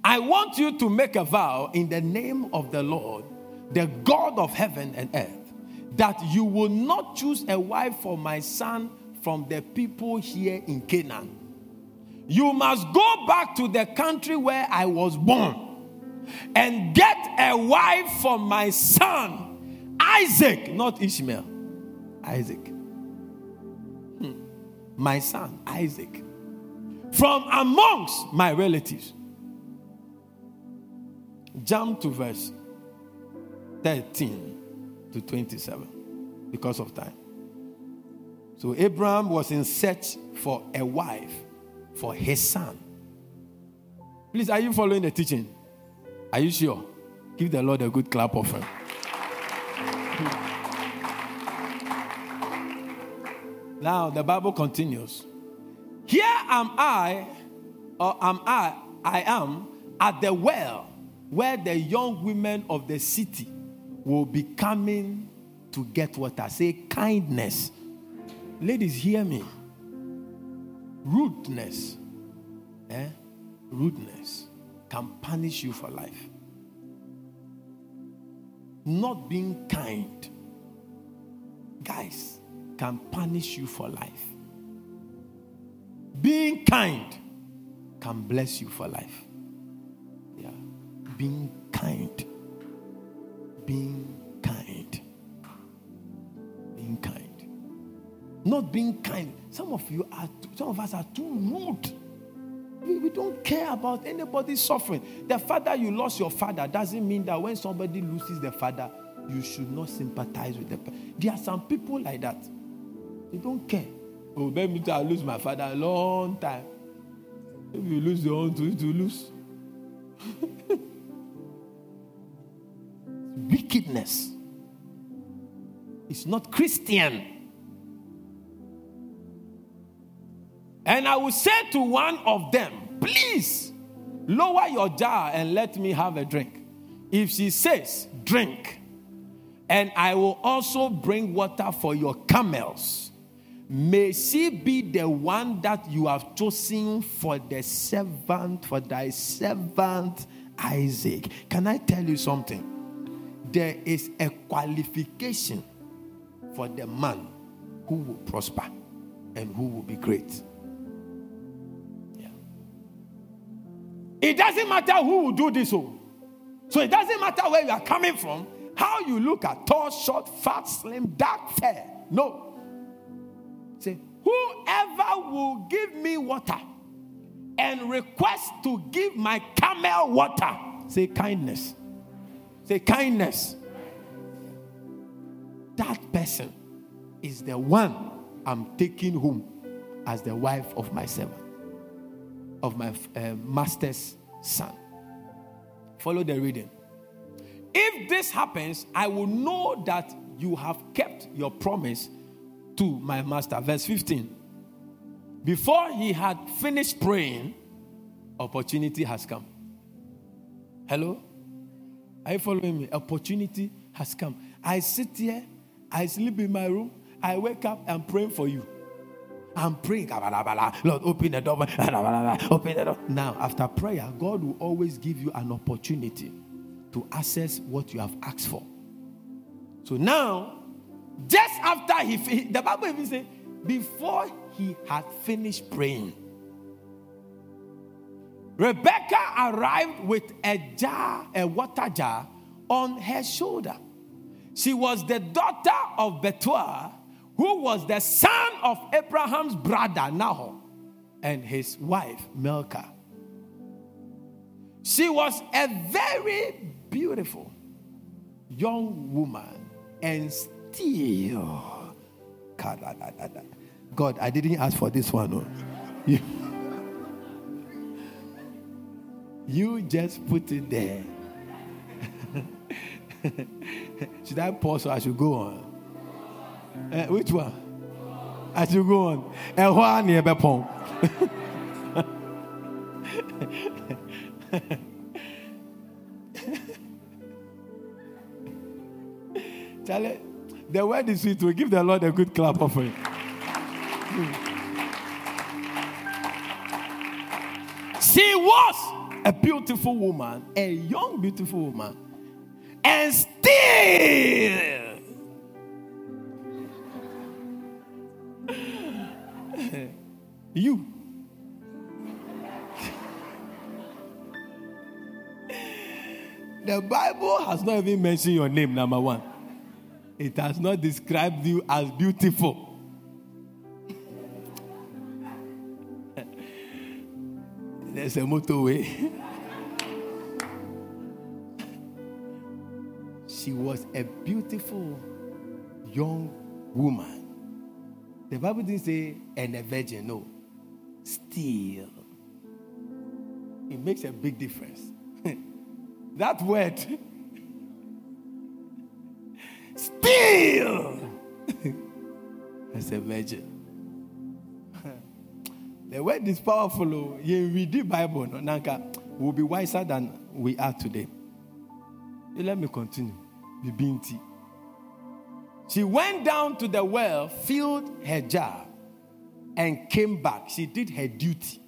I want you to make a vow in the name of the Lord, the God of heaven and earth, that you will not choose a wife for my son from the people here in Canaan. You must go back to the country where I was born and get a wife for my son, Isaac, not Ishmael. Isaac. Hmm. My son, Isaac. From amongst my relatives Jump to verse 13 to 27 because of time. So Abraham was in search for a wife for his son. Please, are you following the teaching? Are you sure? Give the Lord a good clap of him. now the Bible continues. Here am I, or am I, I am at the well where the young women of the city will be coming to get water. Say kindness. Ladies, hear me. Rudeness, eh? rudeness can punish you for life. Not being kind, guys, can punish you for life. Being kind can bless you for life Yeah. being kind. Being kind. Being kind. Not being kind. Some of you are, some of us are too rude. We, we don't care about anybody's suffering. The fact that you lost your father doesn't mean that when somebody loses their father, you should not sympathize with them. There are some people like that. They don't care. Oh, maybe I lose my father a long time. If you lose your own, to lose. wickedness. It's not Christian. And I will say to one of them, Please lower your jar and let me have a drink. If she says, Drink, and I will also bring water for your camels, may she be the one that you have chosen for the servant, for thy servant Isaac. Can I tell you something? there is a qualification for the man who will prosper and who will be great. It doesn't matter who will do this. Oh. So it doesn't matter where you are coming from, how you look at tall, short, fat, slim, dark, fair. No. Say, whoever will give me water and request to give my camel water, say kindness. Say kindness. That person is the one I'm taking home as the wife of my servant, of my uh, master's son. Follow the reading. If this happens, I will know that you have kept your promise to my master. Verse 15. Before he had finished praying, opportunity has come. Hello? Are you following me? Opportunity has come. I sit here, I sleep in my room, I wake up, I'm praying for you. I'm praying, Lord, open the door, open the door. Now, after prayer, God will always give you an opportunity to access what you have asked for. So now, just after he, the Bible even says, before he had finished praying, Rebecca arrived with a jar, a water jar, on her shoulder. She was the daughter of Bethuel, who was the son of Abraham's brother Nahor and his wife Milcah. She was a very beautiful young woman and still. God, I didn't ask for this one. You, you just put it there. should I pause or I should go on? Uh, which one? I should go on. And why near Bepon? Charlie, the word is sweet. We give the Lord a good clap of it. She was a beautiful woman, a young, beautiful woman, and still. You. The Bible has not even mentioned your name, number one it has not described you as beautiful. There's a motorway. Eh? she was a beautiful young woman. The Bible didn't say, and a virgin, no. Still. It makes a big difference. that word Still, as a virgin. the word is powerful. Oh. You read the Bible, will be wiser than we are today. Let me continue. Bibinti. She went down to the well, filled her jar, and came back. She did her duty.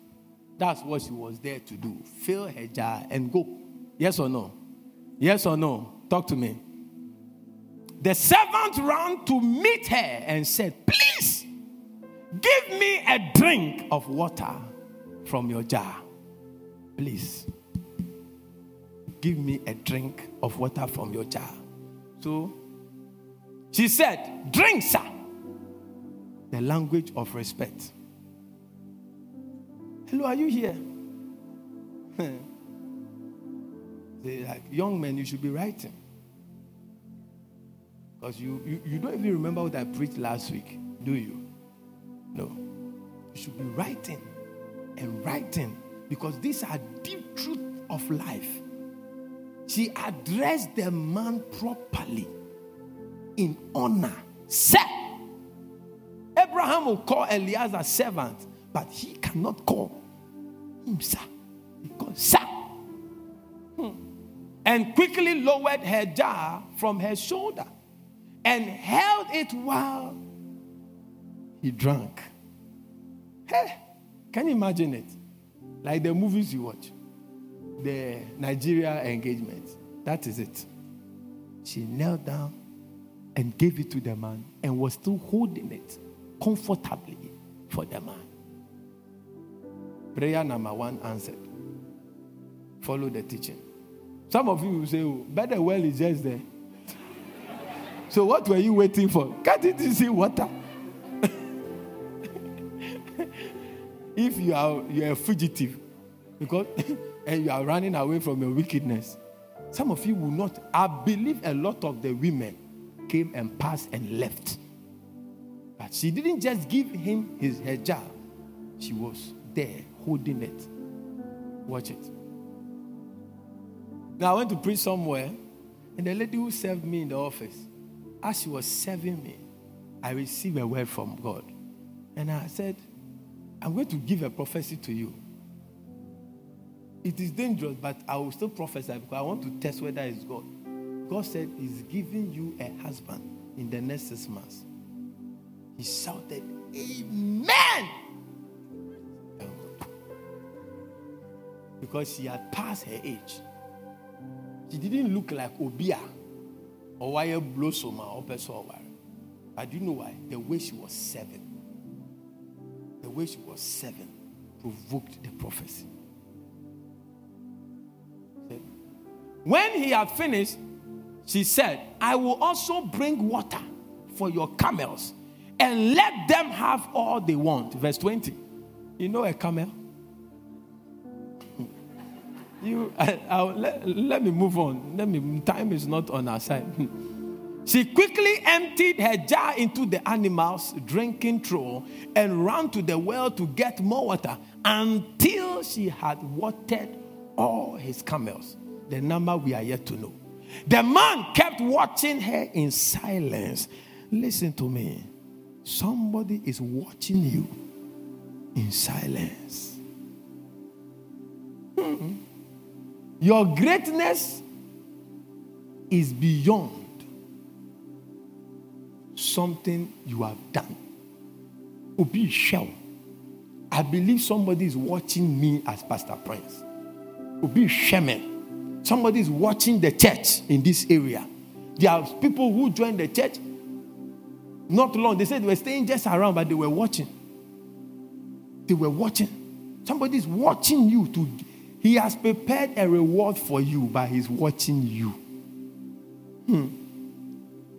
That's what she was there to do. Fill her jar and go. Yes or no? Yes or no? Talk to me. The servant ran to meet her and said, Please give me a drink of water from your jar. Please give me a drink of water from your jar. So she said, Drink, sir. The language of respect. Hello, are you here? like, young men, you should be writing. Because you, you, you don't even remember what I preached last week, do you? No. You should be writing and writing because these are deep truth of life. She addressed the man properly in honor. Sir. Abraham will call Eliezer servant, but he cannot call him sir. He calls sir. Hmm. And quickly lowered her jar from her shoulder and held it while he drank. Hey, can you imagine it? Like the movies you watch, the Nigeria engagement. That is it. She knelt down and gave it to the man and was still holding it comfortably for the man. Prayer number one answered. Follow the teaching. Some of you will say, oh, better well is just there. So what were you waiting for? Can't you see water? if you are you are a fugitive, because and you are running away from your wickedness, some of you will not. I believe a lot of the women came and passed and left. But she didn't just give him his her. She was there holding it. Watch it. Now I went to preach somewhere, and the lady who served me in the office as she was serving me, I received a word from God. And I said, I'm going to give a prophecy to you. It is dangerous, but I will still prophesy because I want to test whether it's God. God said He's giving you a husband in the next six months. He shouted, Amen! Because she had passed her age. She didn't look like Obia or Wire Blossom or Pessoa. But do you know why? The way she was seven. The way she was seven provoked the prophecy. When he had finished, she said, I will also bring water for your camels and let them have all they want. Verse 20. You know a camel? you, I, let, let me move on. Let me, time is not on our side. She quickly emptied her jar into the animal's drinking trough and ran to the well to get more water until she had watered all his camels. The number we are yet to know. The man kept watching her in silence. Listen to me. Somebody is watching you in silence. Hmm. Your greatness is beyond something you have done. Obi shell. I believe somebody is watching me as Pastor Prince. Obi Shemen. Somebody is watching the church in this area. There are people who join the church not long. They said they were staying just around, but they were watching. They were watching. Somebody is watching you to he has prepared a reward for you, but he's watching you. Hmm.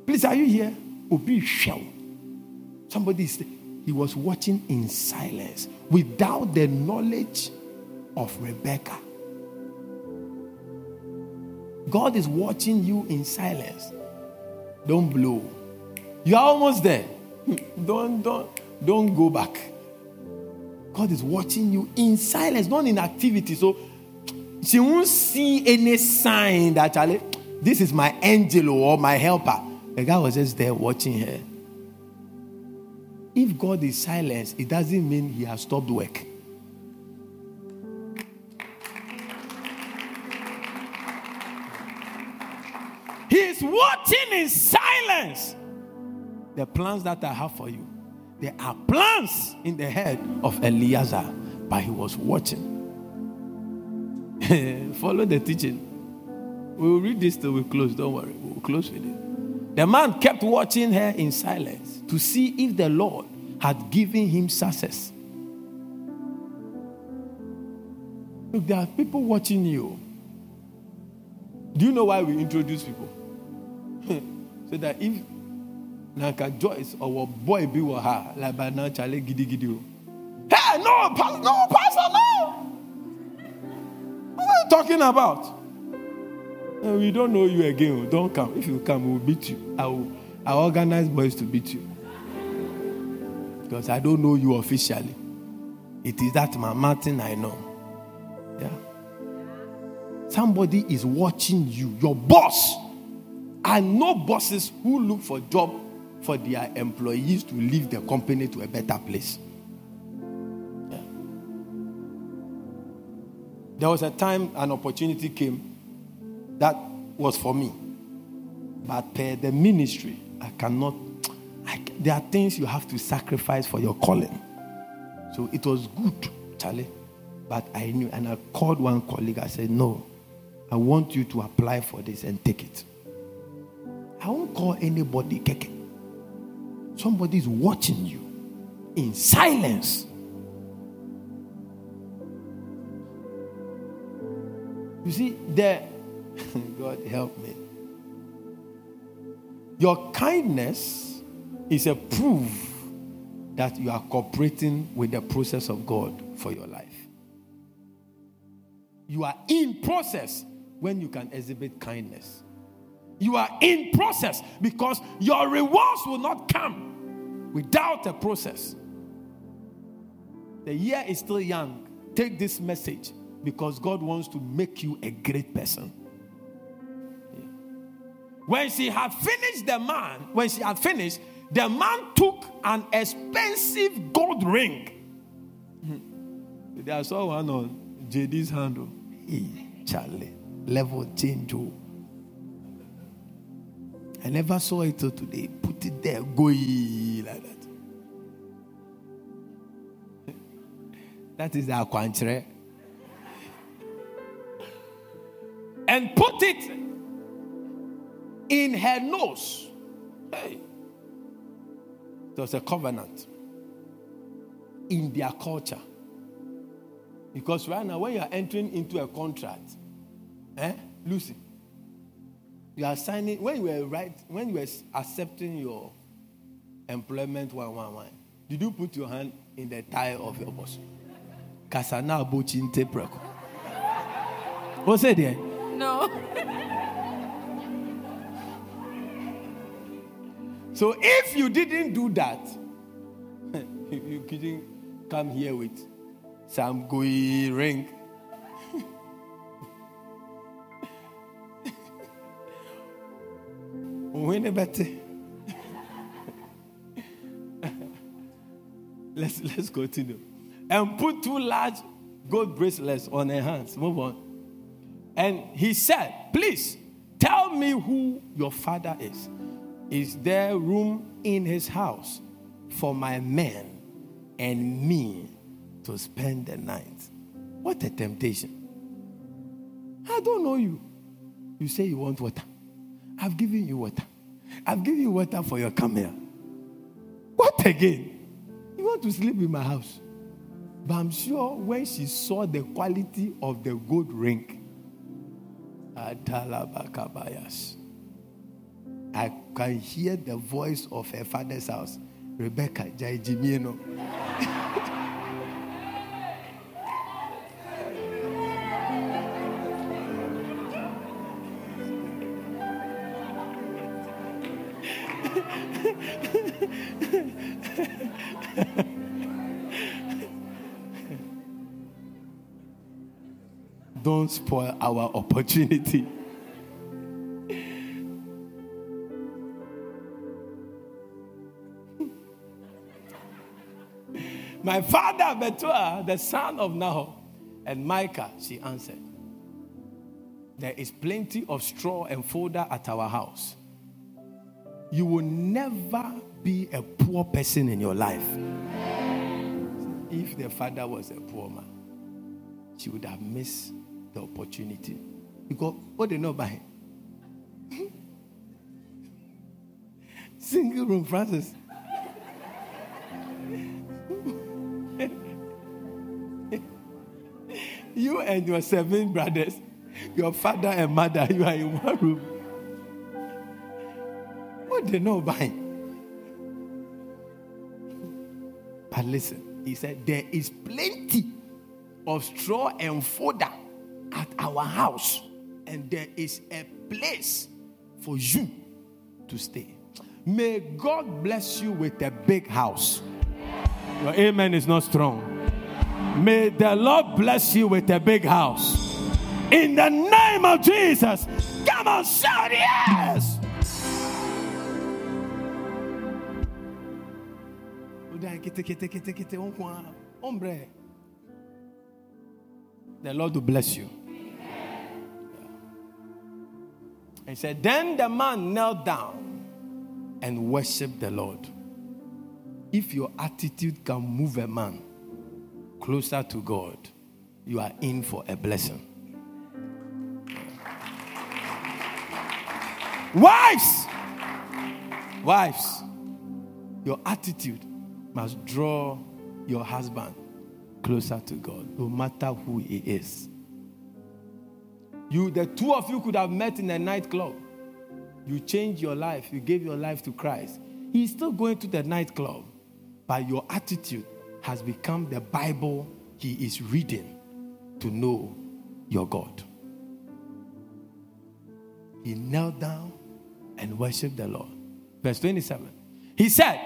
Please, are you here? Obi shell. Somebody said he was watching in silence without the knowledge of Rebecca. God is watching you in silence. Don't blow. You are almost there. don't don't don't go back. God is watching you in silence, not in activity. So she won't see any sign that Charlie, this is my angel or my helper. The guy was just there watching her. If God is silent, it doesn't mean he has stopped work. He is watching in silence the plans that I have for you. There are plans in the head of Eliezer, but he was watching. Follow the teaching. We'll read this till we close. Don't worry. We'll close with it. The man kept watching her in silence to see if the Lord had given him success. Look, there are people watching you. Do you know why we introduce people? so that if Nanka Joyce or boy be with her, like by now, Charlie Gidi Gidi. Hey, no, no, pastor, no. What are you talking about? Eh, we don't know you again. Don't come. If you come, we'll beat you. I will, I will organize boys to beat you. Because I don't know you officially. It is that man Martin I know. Yeah. Somebody is watching you, your boss. I know bosses who look for job for their employees to leave the company to a better place. Yeah. There was a time an opportunity came that was for me. But per the ministry, I cannot. I, there are things you have to sacrifice for your calling. So it was good, Charlie. But I knew, and I called one colleague. I said, No, I want you to apply for this and take it. I won't call anybody keke. Somebody is watching you in silence. You see, there God help me. Your kindness is a proof that you are cooperating with the process of God for your life. You are in process when you can exhibit kindness. You are in process because your rewards will not come without a process. The year is still young. Take this message because God wants to make you a great person. When she had finished the man, when she had finished, the man took an expensive gold ring. Hmm. I saw one on JD's handle. Oh. Hey, Charlie, level change. Oh. I never saw it till today. Put it there, go like that. That is our aquantre. And put it in her nose. Hey. There was a covenant in their culture. Because right now, when you are entering into a contract, eh, Lucy, you are signing when you were right when you were accepting your employment one one one. Did you put your hand in the tie of your boss? Kasana bochin tepreko. What's it there? No. so if you didn't do that, you couldn't come here with some gooey ring. let's let's continue. And put two large gold bracelets on her hands. Move on. And he said, Please tell me who your father is. Is there room in his house for my men and me to spend the night? What a temptation. I don't know you. You say you want water. I've given you water. I've given you water for your camel. What again? You want to sleep in my house? But I'm sure when she saw the quality of the gold ring, I can hear the voice of her father's house, Rebecca Jaijimieno. Don't spoil our opportunity. My father, Bethuel, the son of Nahor, and Milcah, she answered, There is plenty of straw and fodder at our house. You will never be a poor person in your life. If the father was a poor man, she would have missed the opportunity. Because what they know by single room, Francis. you and your seven brothers, your father and mother, you are in one room. What they know by? But listen, he said, There is plenty of straw and fodder our house, and there is a place for you to stay. May God bless you with a big house. Your amen is not strong. May the Lord bless you with a big house. In the name of Jesus. Come on, shout yes. The Lord will bless you. He said, Then the man knelt down and worshiped the Lord. If your attitude can move a man closer to God, you are in for a blessing. Wives, wives, your attitude must draw your husband closer to God, no matter who he is. You, the two of you could have met in a nightclub. You changed your life, you gave your life to Christ. He's still going to the nightclub, but your attitude has become the Bible he is reading to know your God. He knelt down and worshiped the Lord. Verse 27. He said,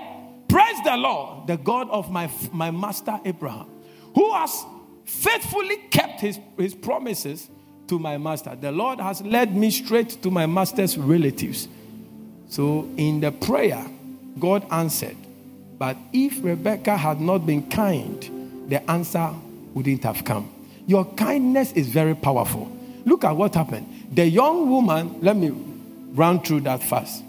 Praise the Lord, the God of my, my master Abraham, who has faithfully kept his, his promises to my master. The Lord has led me straight to my master's relatives. So in the prayer, God answered. But if Rebecca had not been kind, the answer wouldn't have come. Your kindness is very powerful. Look at what happened. The young woman, let me run through that fast.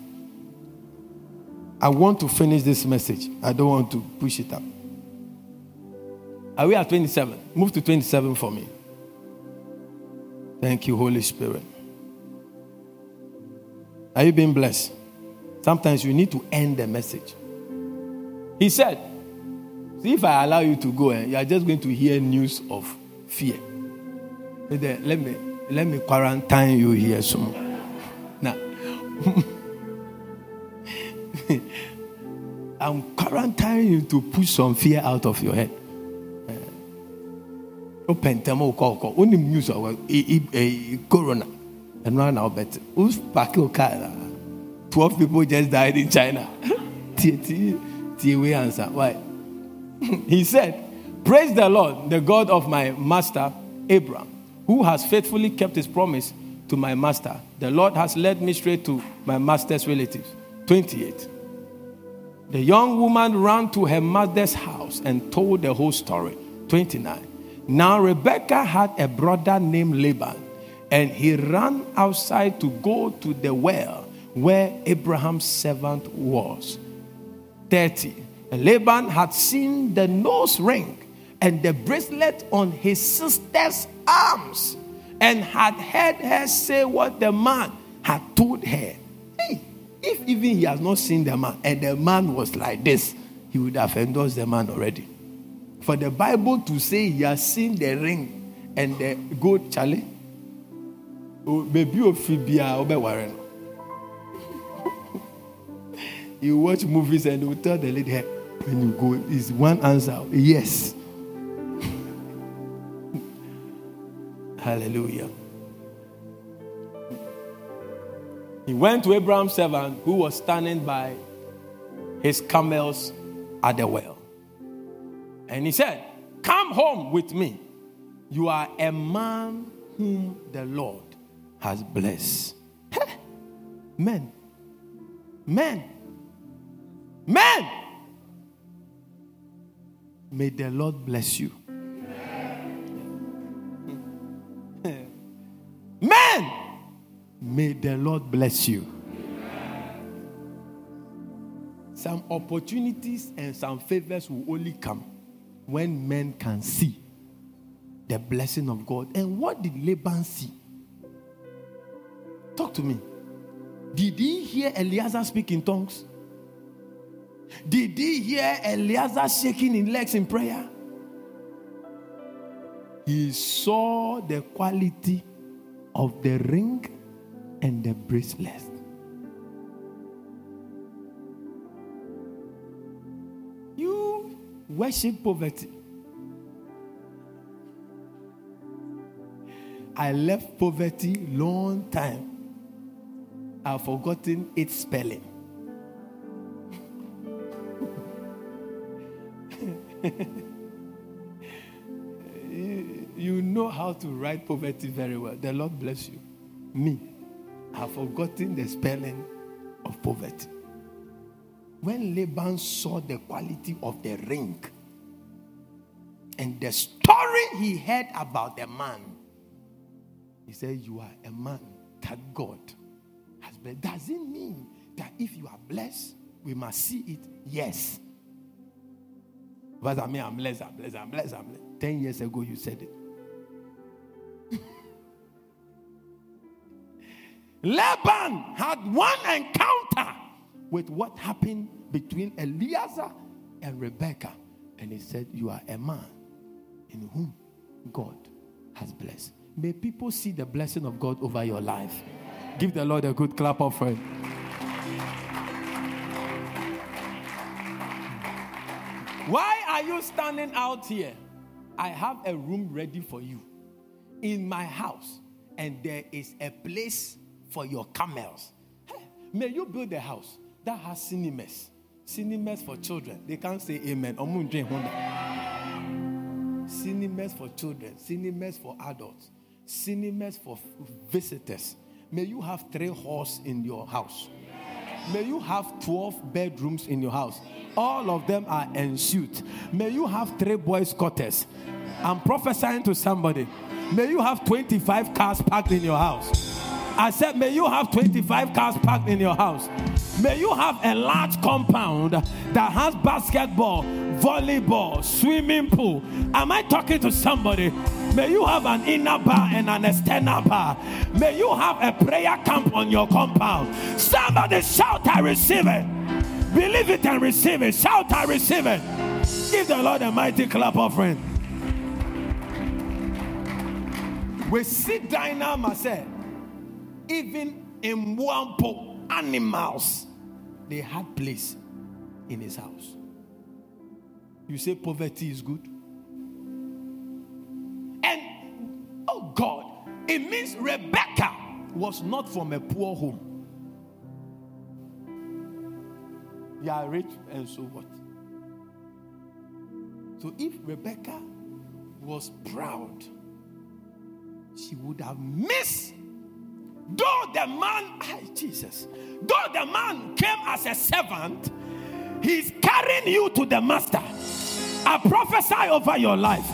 I want to finish this message. I don't want to push it up. Are we at 27? Move to 27 for me. Thank you, Holy Spirit. Are you being blessed? Sometimes you need to end the message. He said, See, if I allow you to go, eh, you are just going to hear news of fear. Let me let me quarantine you here some. Now, I'm quarantining you to push some fear out of your head. Them, oh, only news of uh, corona. And now, now, but who's back? 12 people just died in China. we answer. Why? he said, Praise the Lord, the God of my master Abraham, who has faithfully kept his promise to my master. The Lord has led me straight to my master's relatives. 28. The young woman ran to her mother's house and told the whole story. 29. Now Rebecca had a brother named Laban, and he ran outside to go to the well where Abraham's servant was. 30. And Laban had seen the nose ring and the bracelet on his sister's arms and had heard her say what the man had told her. Hey, if even he has not seen the man and the man was like this, he would have endorsed the man already. For the Bible to say he has seen the ring and the gold Charlie, you watch movies and you tell the lady, when you go, is one answer yes. Hallelujah. He went to Abraham's servant who was standing by his camels at the well. And he said, Come home with me. You are a man whom the Lord has blessed. Men. Men. Men. May the Lord bless you. Men, may the Lord bless you. Some opportunities and some favors will only come when men can see the blessing of God. And what did Laban see? Talk to me. Did he hear Eliezer speak in tongues? Did he hear Eliezer shaking in legs in prayer? He saw the quality of the ring and the bracelet. Worship poverty. I left poverty long time. I've forgotten its spelling. you know how to write poverty very well. The Lord bless you. Me, I've forgotten the spelling of poverty. When Laban saw the quality of the ring and the story he heard about the man, he said, You are a man that God has blessed. Does it mean that if you are blessed, we must see it? Yes. But I mean, I'm blessed, I'm blessed, I'm blessed, I'm blessed. Ten years ago, you said it. Laban had one encounter with what happened between Eliezer and Rebecca. And he said, You are a man in whom God has blessed. May people see the blessing of God over your life. Give the Lord a good clap of praise. Why are you standing out here? I have a room ready for you in my house, and there is a place for your camels. Hey, may you build a house that has cinemas. Cinemas for children. They can't say amen. Cinemas for children, cinemas for adults, cinemas for visitors. May you have three halls in your house. May you have 12 bedrooms in your house. All of them are ensuite. May you have three boys' quarters. I'm prophesying to somebody. May you have 25 cars parked in your house. I said, May you have 25 cars parked in your house. May you have a large compound that has basketball, volleyball, swimming pool. Am I talking to somebody? May you have an inner bar and an external bar. May you have a prayer camp on your compound. Somebody shout, I receive it. Believe it and receive it. Shout, I receive it. Give the Lord a mighty clap offering. We now, myself. Even in Mwampo, animals, they had place in his house. You say poverty is good? And oh God, it means Rebecca was not from a poor home. You are rich, and so what? So if Rebecca was proud, she would have missed. Though the man, Jesus, though the man came as a servant, he's carrying you to the master. I prophesy over your life.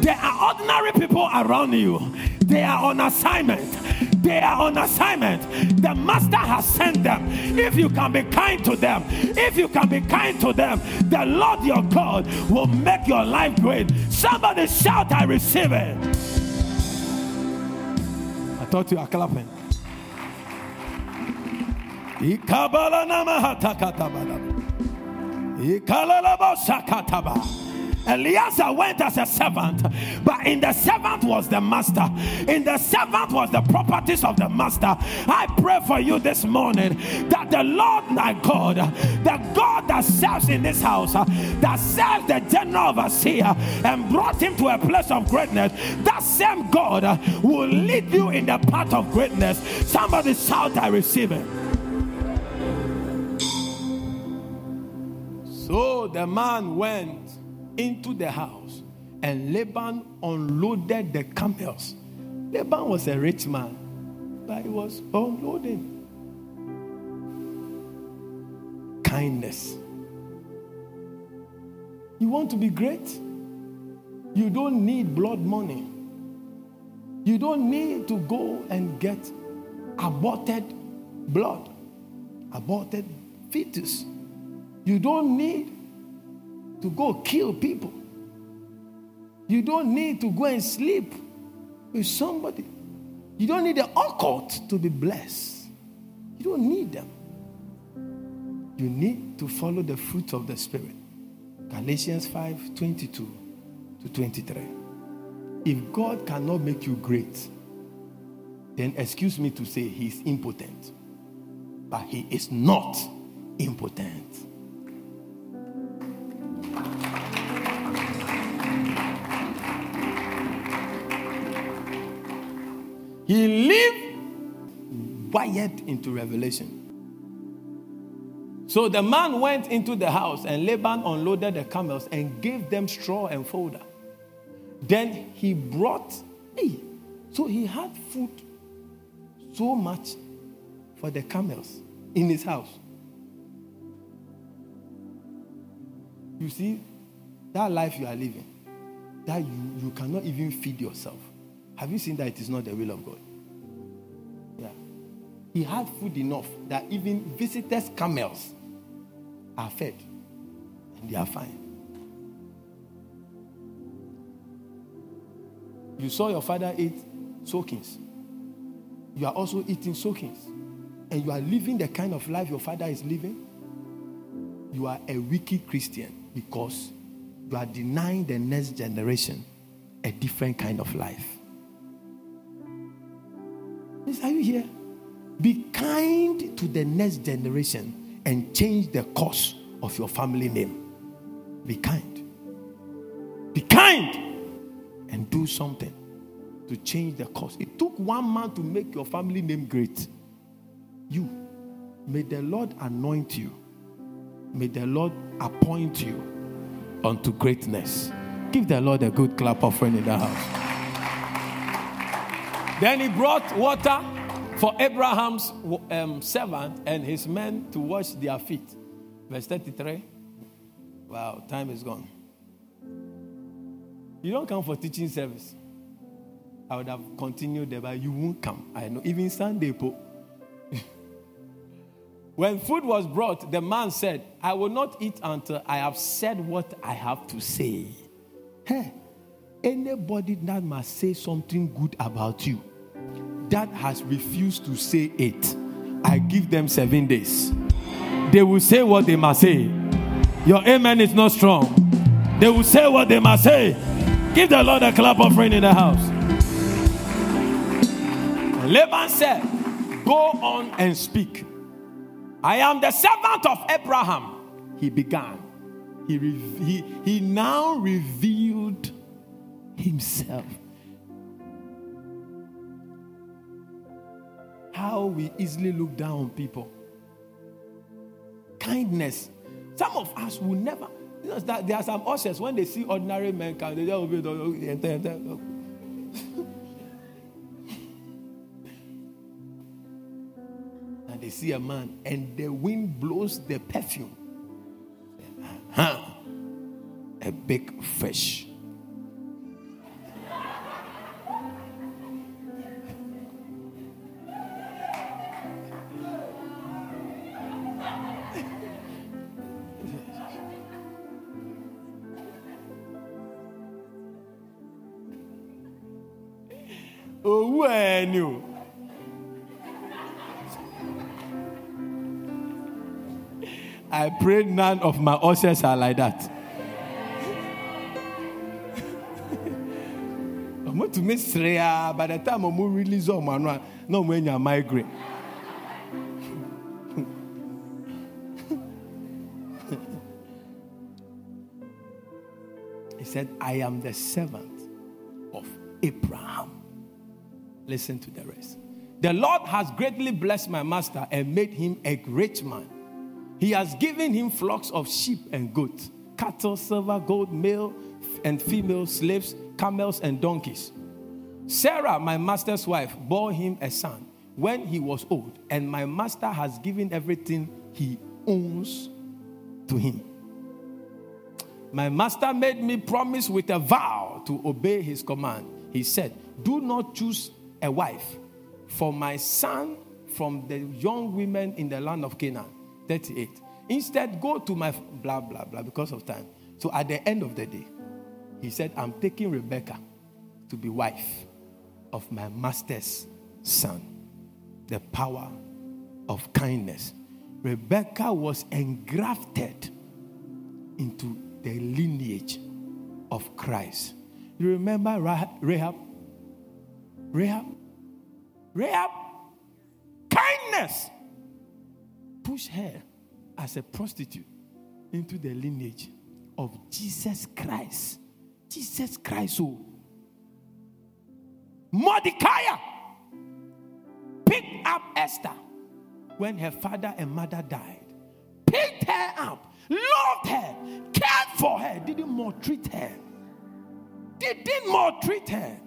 There are ordinary people around you, they are on assignment. They are on assignment. The master has sent them. If you can be kind to them, if you can be kind to them, the Lord your God will make your life great. Somebody shout, I receive it. I thought you are clapping. Eliezer went as a servant, but in the servant was the master. In the servant was the properties of the master. I pray for you this morning that the Lord my God, the God that serves in this house, that serves the general overseer and brought him to a place of greatness, that same God will lead you in the path of greatness. Somebody shout, I receive it. So the man went into the house, and Laban unloaded the camels. Laban was a rich man, but he was unloading. Kindness. You want to be great? You don't need blood money. You don't need to go and get aborted blood, aborted fetus. You don't need to go kill people. You don't need to go and sleep with somebody. You don't need the occult to be blessed. You don't need them. You need to follow the fruit of the Spirit. Galatians 5 22 to 23. If God cannot make you great, then excuse me to say he's impotent. But he is not impotent. Wired into revelation. So the man went into the house and Laban unloaded the camels and gave them straw and fodder. Then he brought, hey, so he had food so much for the camels in his house. You see, that life you are living, that you, you cannot even feed yourself. Have you seen that it is not the will of God? He had food enough that even visitors' camels are fed and they are fine. You saw your father eat soakings. You are also eating soakings. And you are living the kind of life your father is living. You are a wicked Christian because you are denying the next generation a different kind of life. Are you here? Be kind to the next generation and change the course of your family name. Be kind. Be kind and do something to change the course. It took one man to make your family name great. You. May the Lord anoint you. May the Lord appoint you unto greatness. Give the Lord a good clap offering in the house. Then he brought water for Abraham's um, servant and his men to wash their feet. Verse 33. Wow, time is gone. You don't come for teaching service. I would have continued there, but you won't come. I know. Even Sunday, po. when food was brought, the man said, I will not eat until I have said what I have to say. Hey, anybody that must say something good about you that has refused to say it, I give them seven days. They will say what they must say. Your amen is not strong. They will say what they must say. Give the Lord a clap offering in the house. Laban said, Go on and speak. I am the servant of Abraham. He began. He, he, he now revealed himself. How we easily look down on people. Kindness. Some of us will never. You know, there are some ushers when they see ordinary men come, they just be and they see a man, and the wind blows the perfume. Huh? A big fish. Owó ẹ ni o. I pray none of my ushers are like that. ọmọ tumi sere ya by the time ọmọ release ọmọ anọ a na ọmọ enya migraine. he said, I am the servant of Abraham. Listen to the rest. The Lord has greatly blessed my master and made him a rich man. He has given him flocks of sheep and goats, cattle, silver, gold, male and female slaves, camels, and donkeys. Sarah, my master's wife, bore him a son when he was old, and my master has given everything he owns to him. My master made me promise with a vow to obey his command. He said, Do not choose a wife for my son from the young women in the land of Canaan. 38. Instead, go to my blah, blah, blah, because of time. So at the end of the day, he said, I'm taking Rebecca to be wife of my master's son. The power of kindness. Rebecca was engrafted into the lineage of Christ. You remember Rahab? Rahab, Rahab, kindness push her as a prostitute into the lineage of Jesus Christ. Jesus Christ, oh. Mordecai picked up Esther when her father and mother died. Picked her up, loved her, cared for her, didn't maltreat her. Didn't maltreat her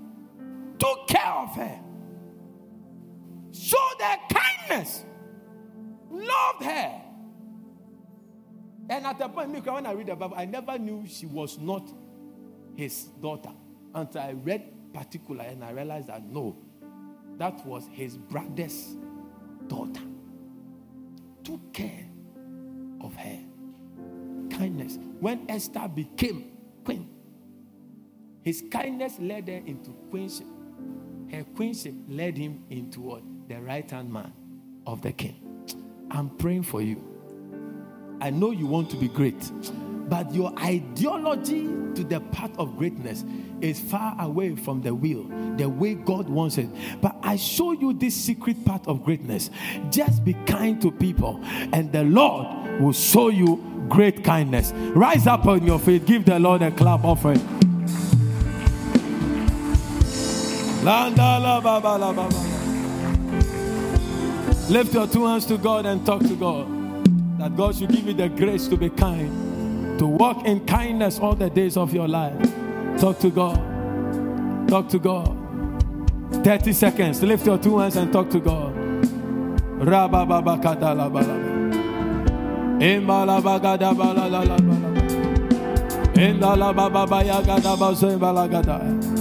took care of her, showed her kindness, loved her. And at the point, when I read the Bible, I never knew she was not his daughter until I read particular and I realized that no, that was his brother's daughter. Took care of her. Kindness. When Esther became queen, his kindness led her into queenship her queenship led him into what? The right hand man of the king. I'm praying for you. I know you want to be great, but your ideology to the path of greatness is far away from the will, the way God wants it. But I show you this secret path of greatness. Just be kind to people, and the Lord will show you great kindness. Rise up on your feet, give the Lord a clap offering. Lift your two hands to God and talk to God. That God should give you the grace to be kind, to walk in kindness all the days of your life. Talk to God. Talk to God. 30 seconds. Lift your two hands and talk to God. Rabababakadalabalaba. Imbalabagadabalalabalaba. Indalabababayagadabazembalagada.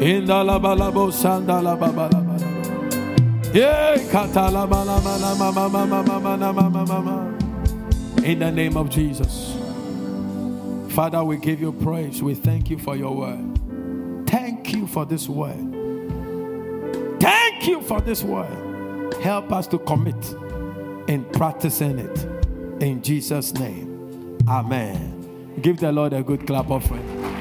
Indalabalabo sandalababalaba. In the name of Jesus. Father, we give you praise. We thank you for your word. Thank you for this word. Thank you for this word. Help us to commit in practicing it. In Jesus' name. Amen. Give the Lord a good clap offering.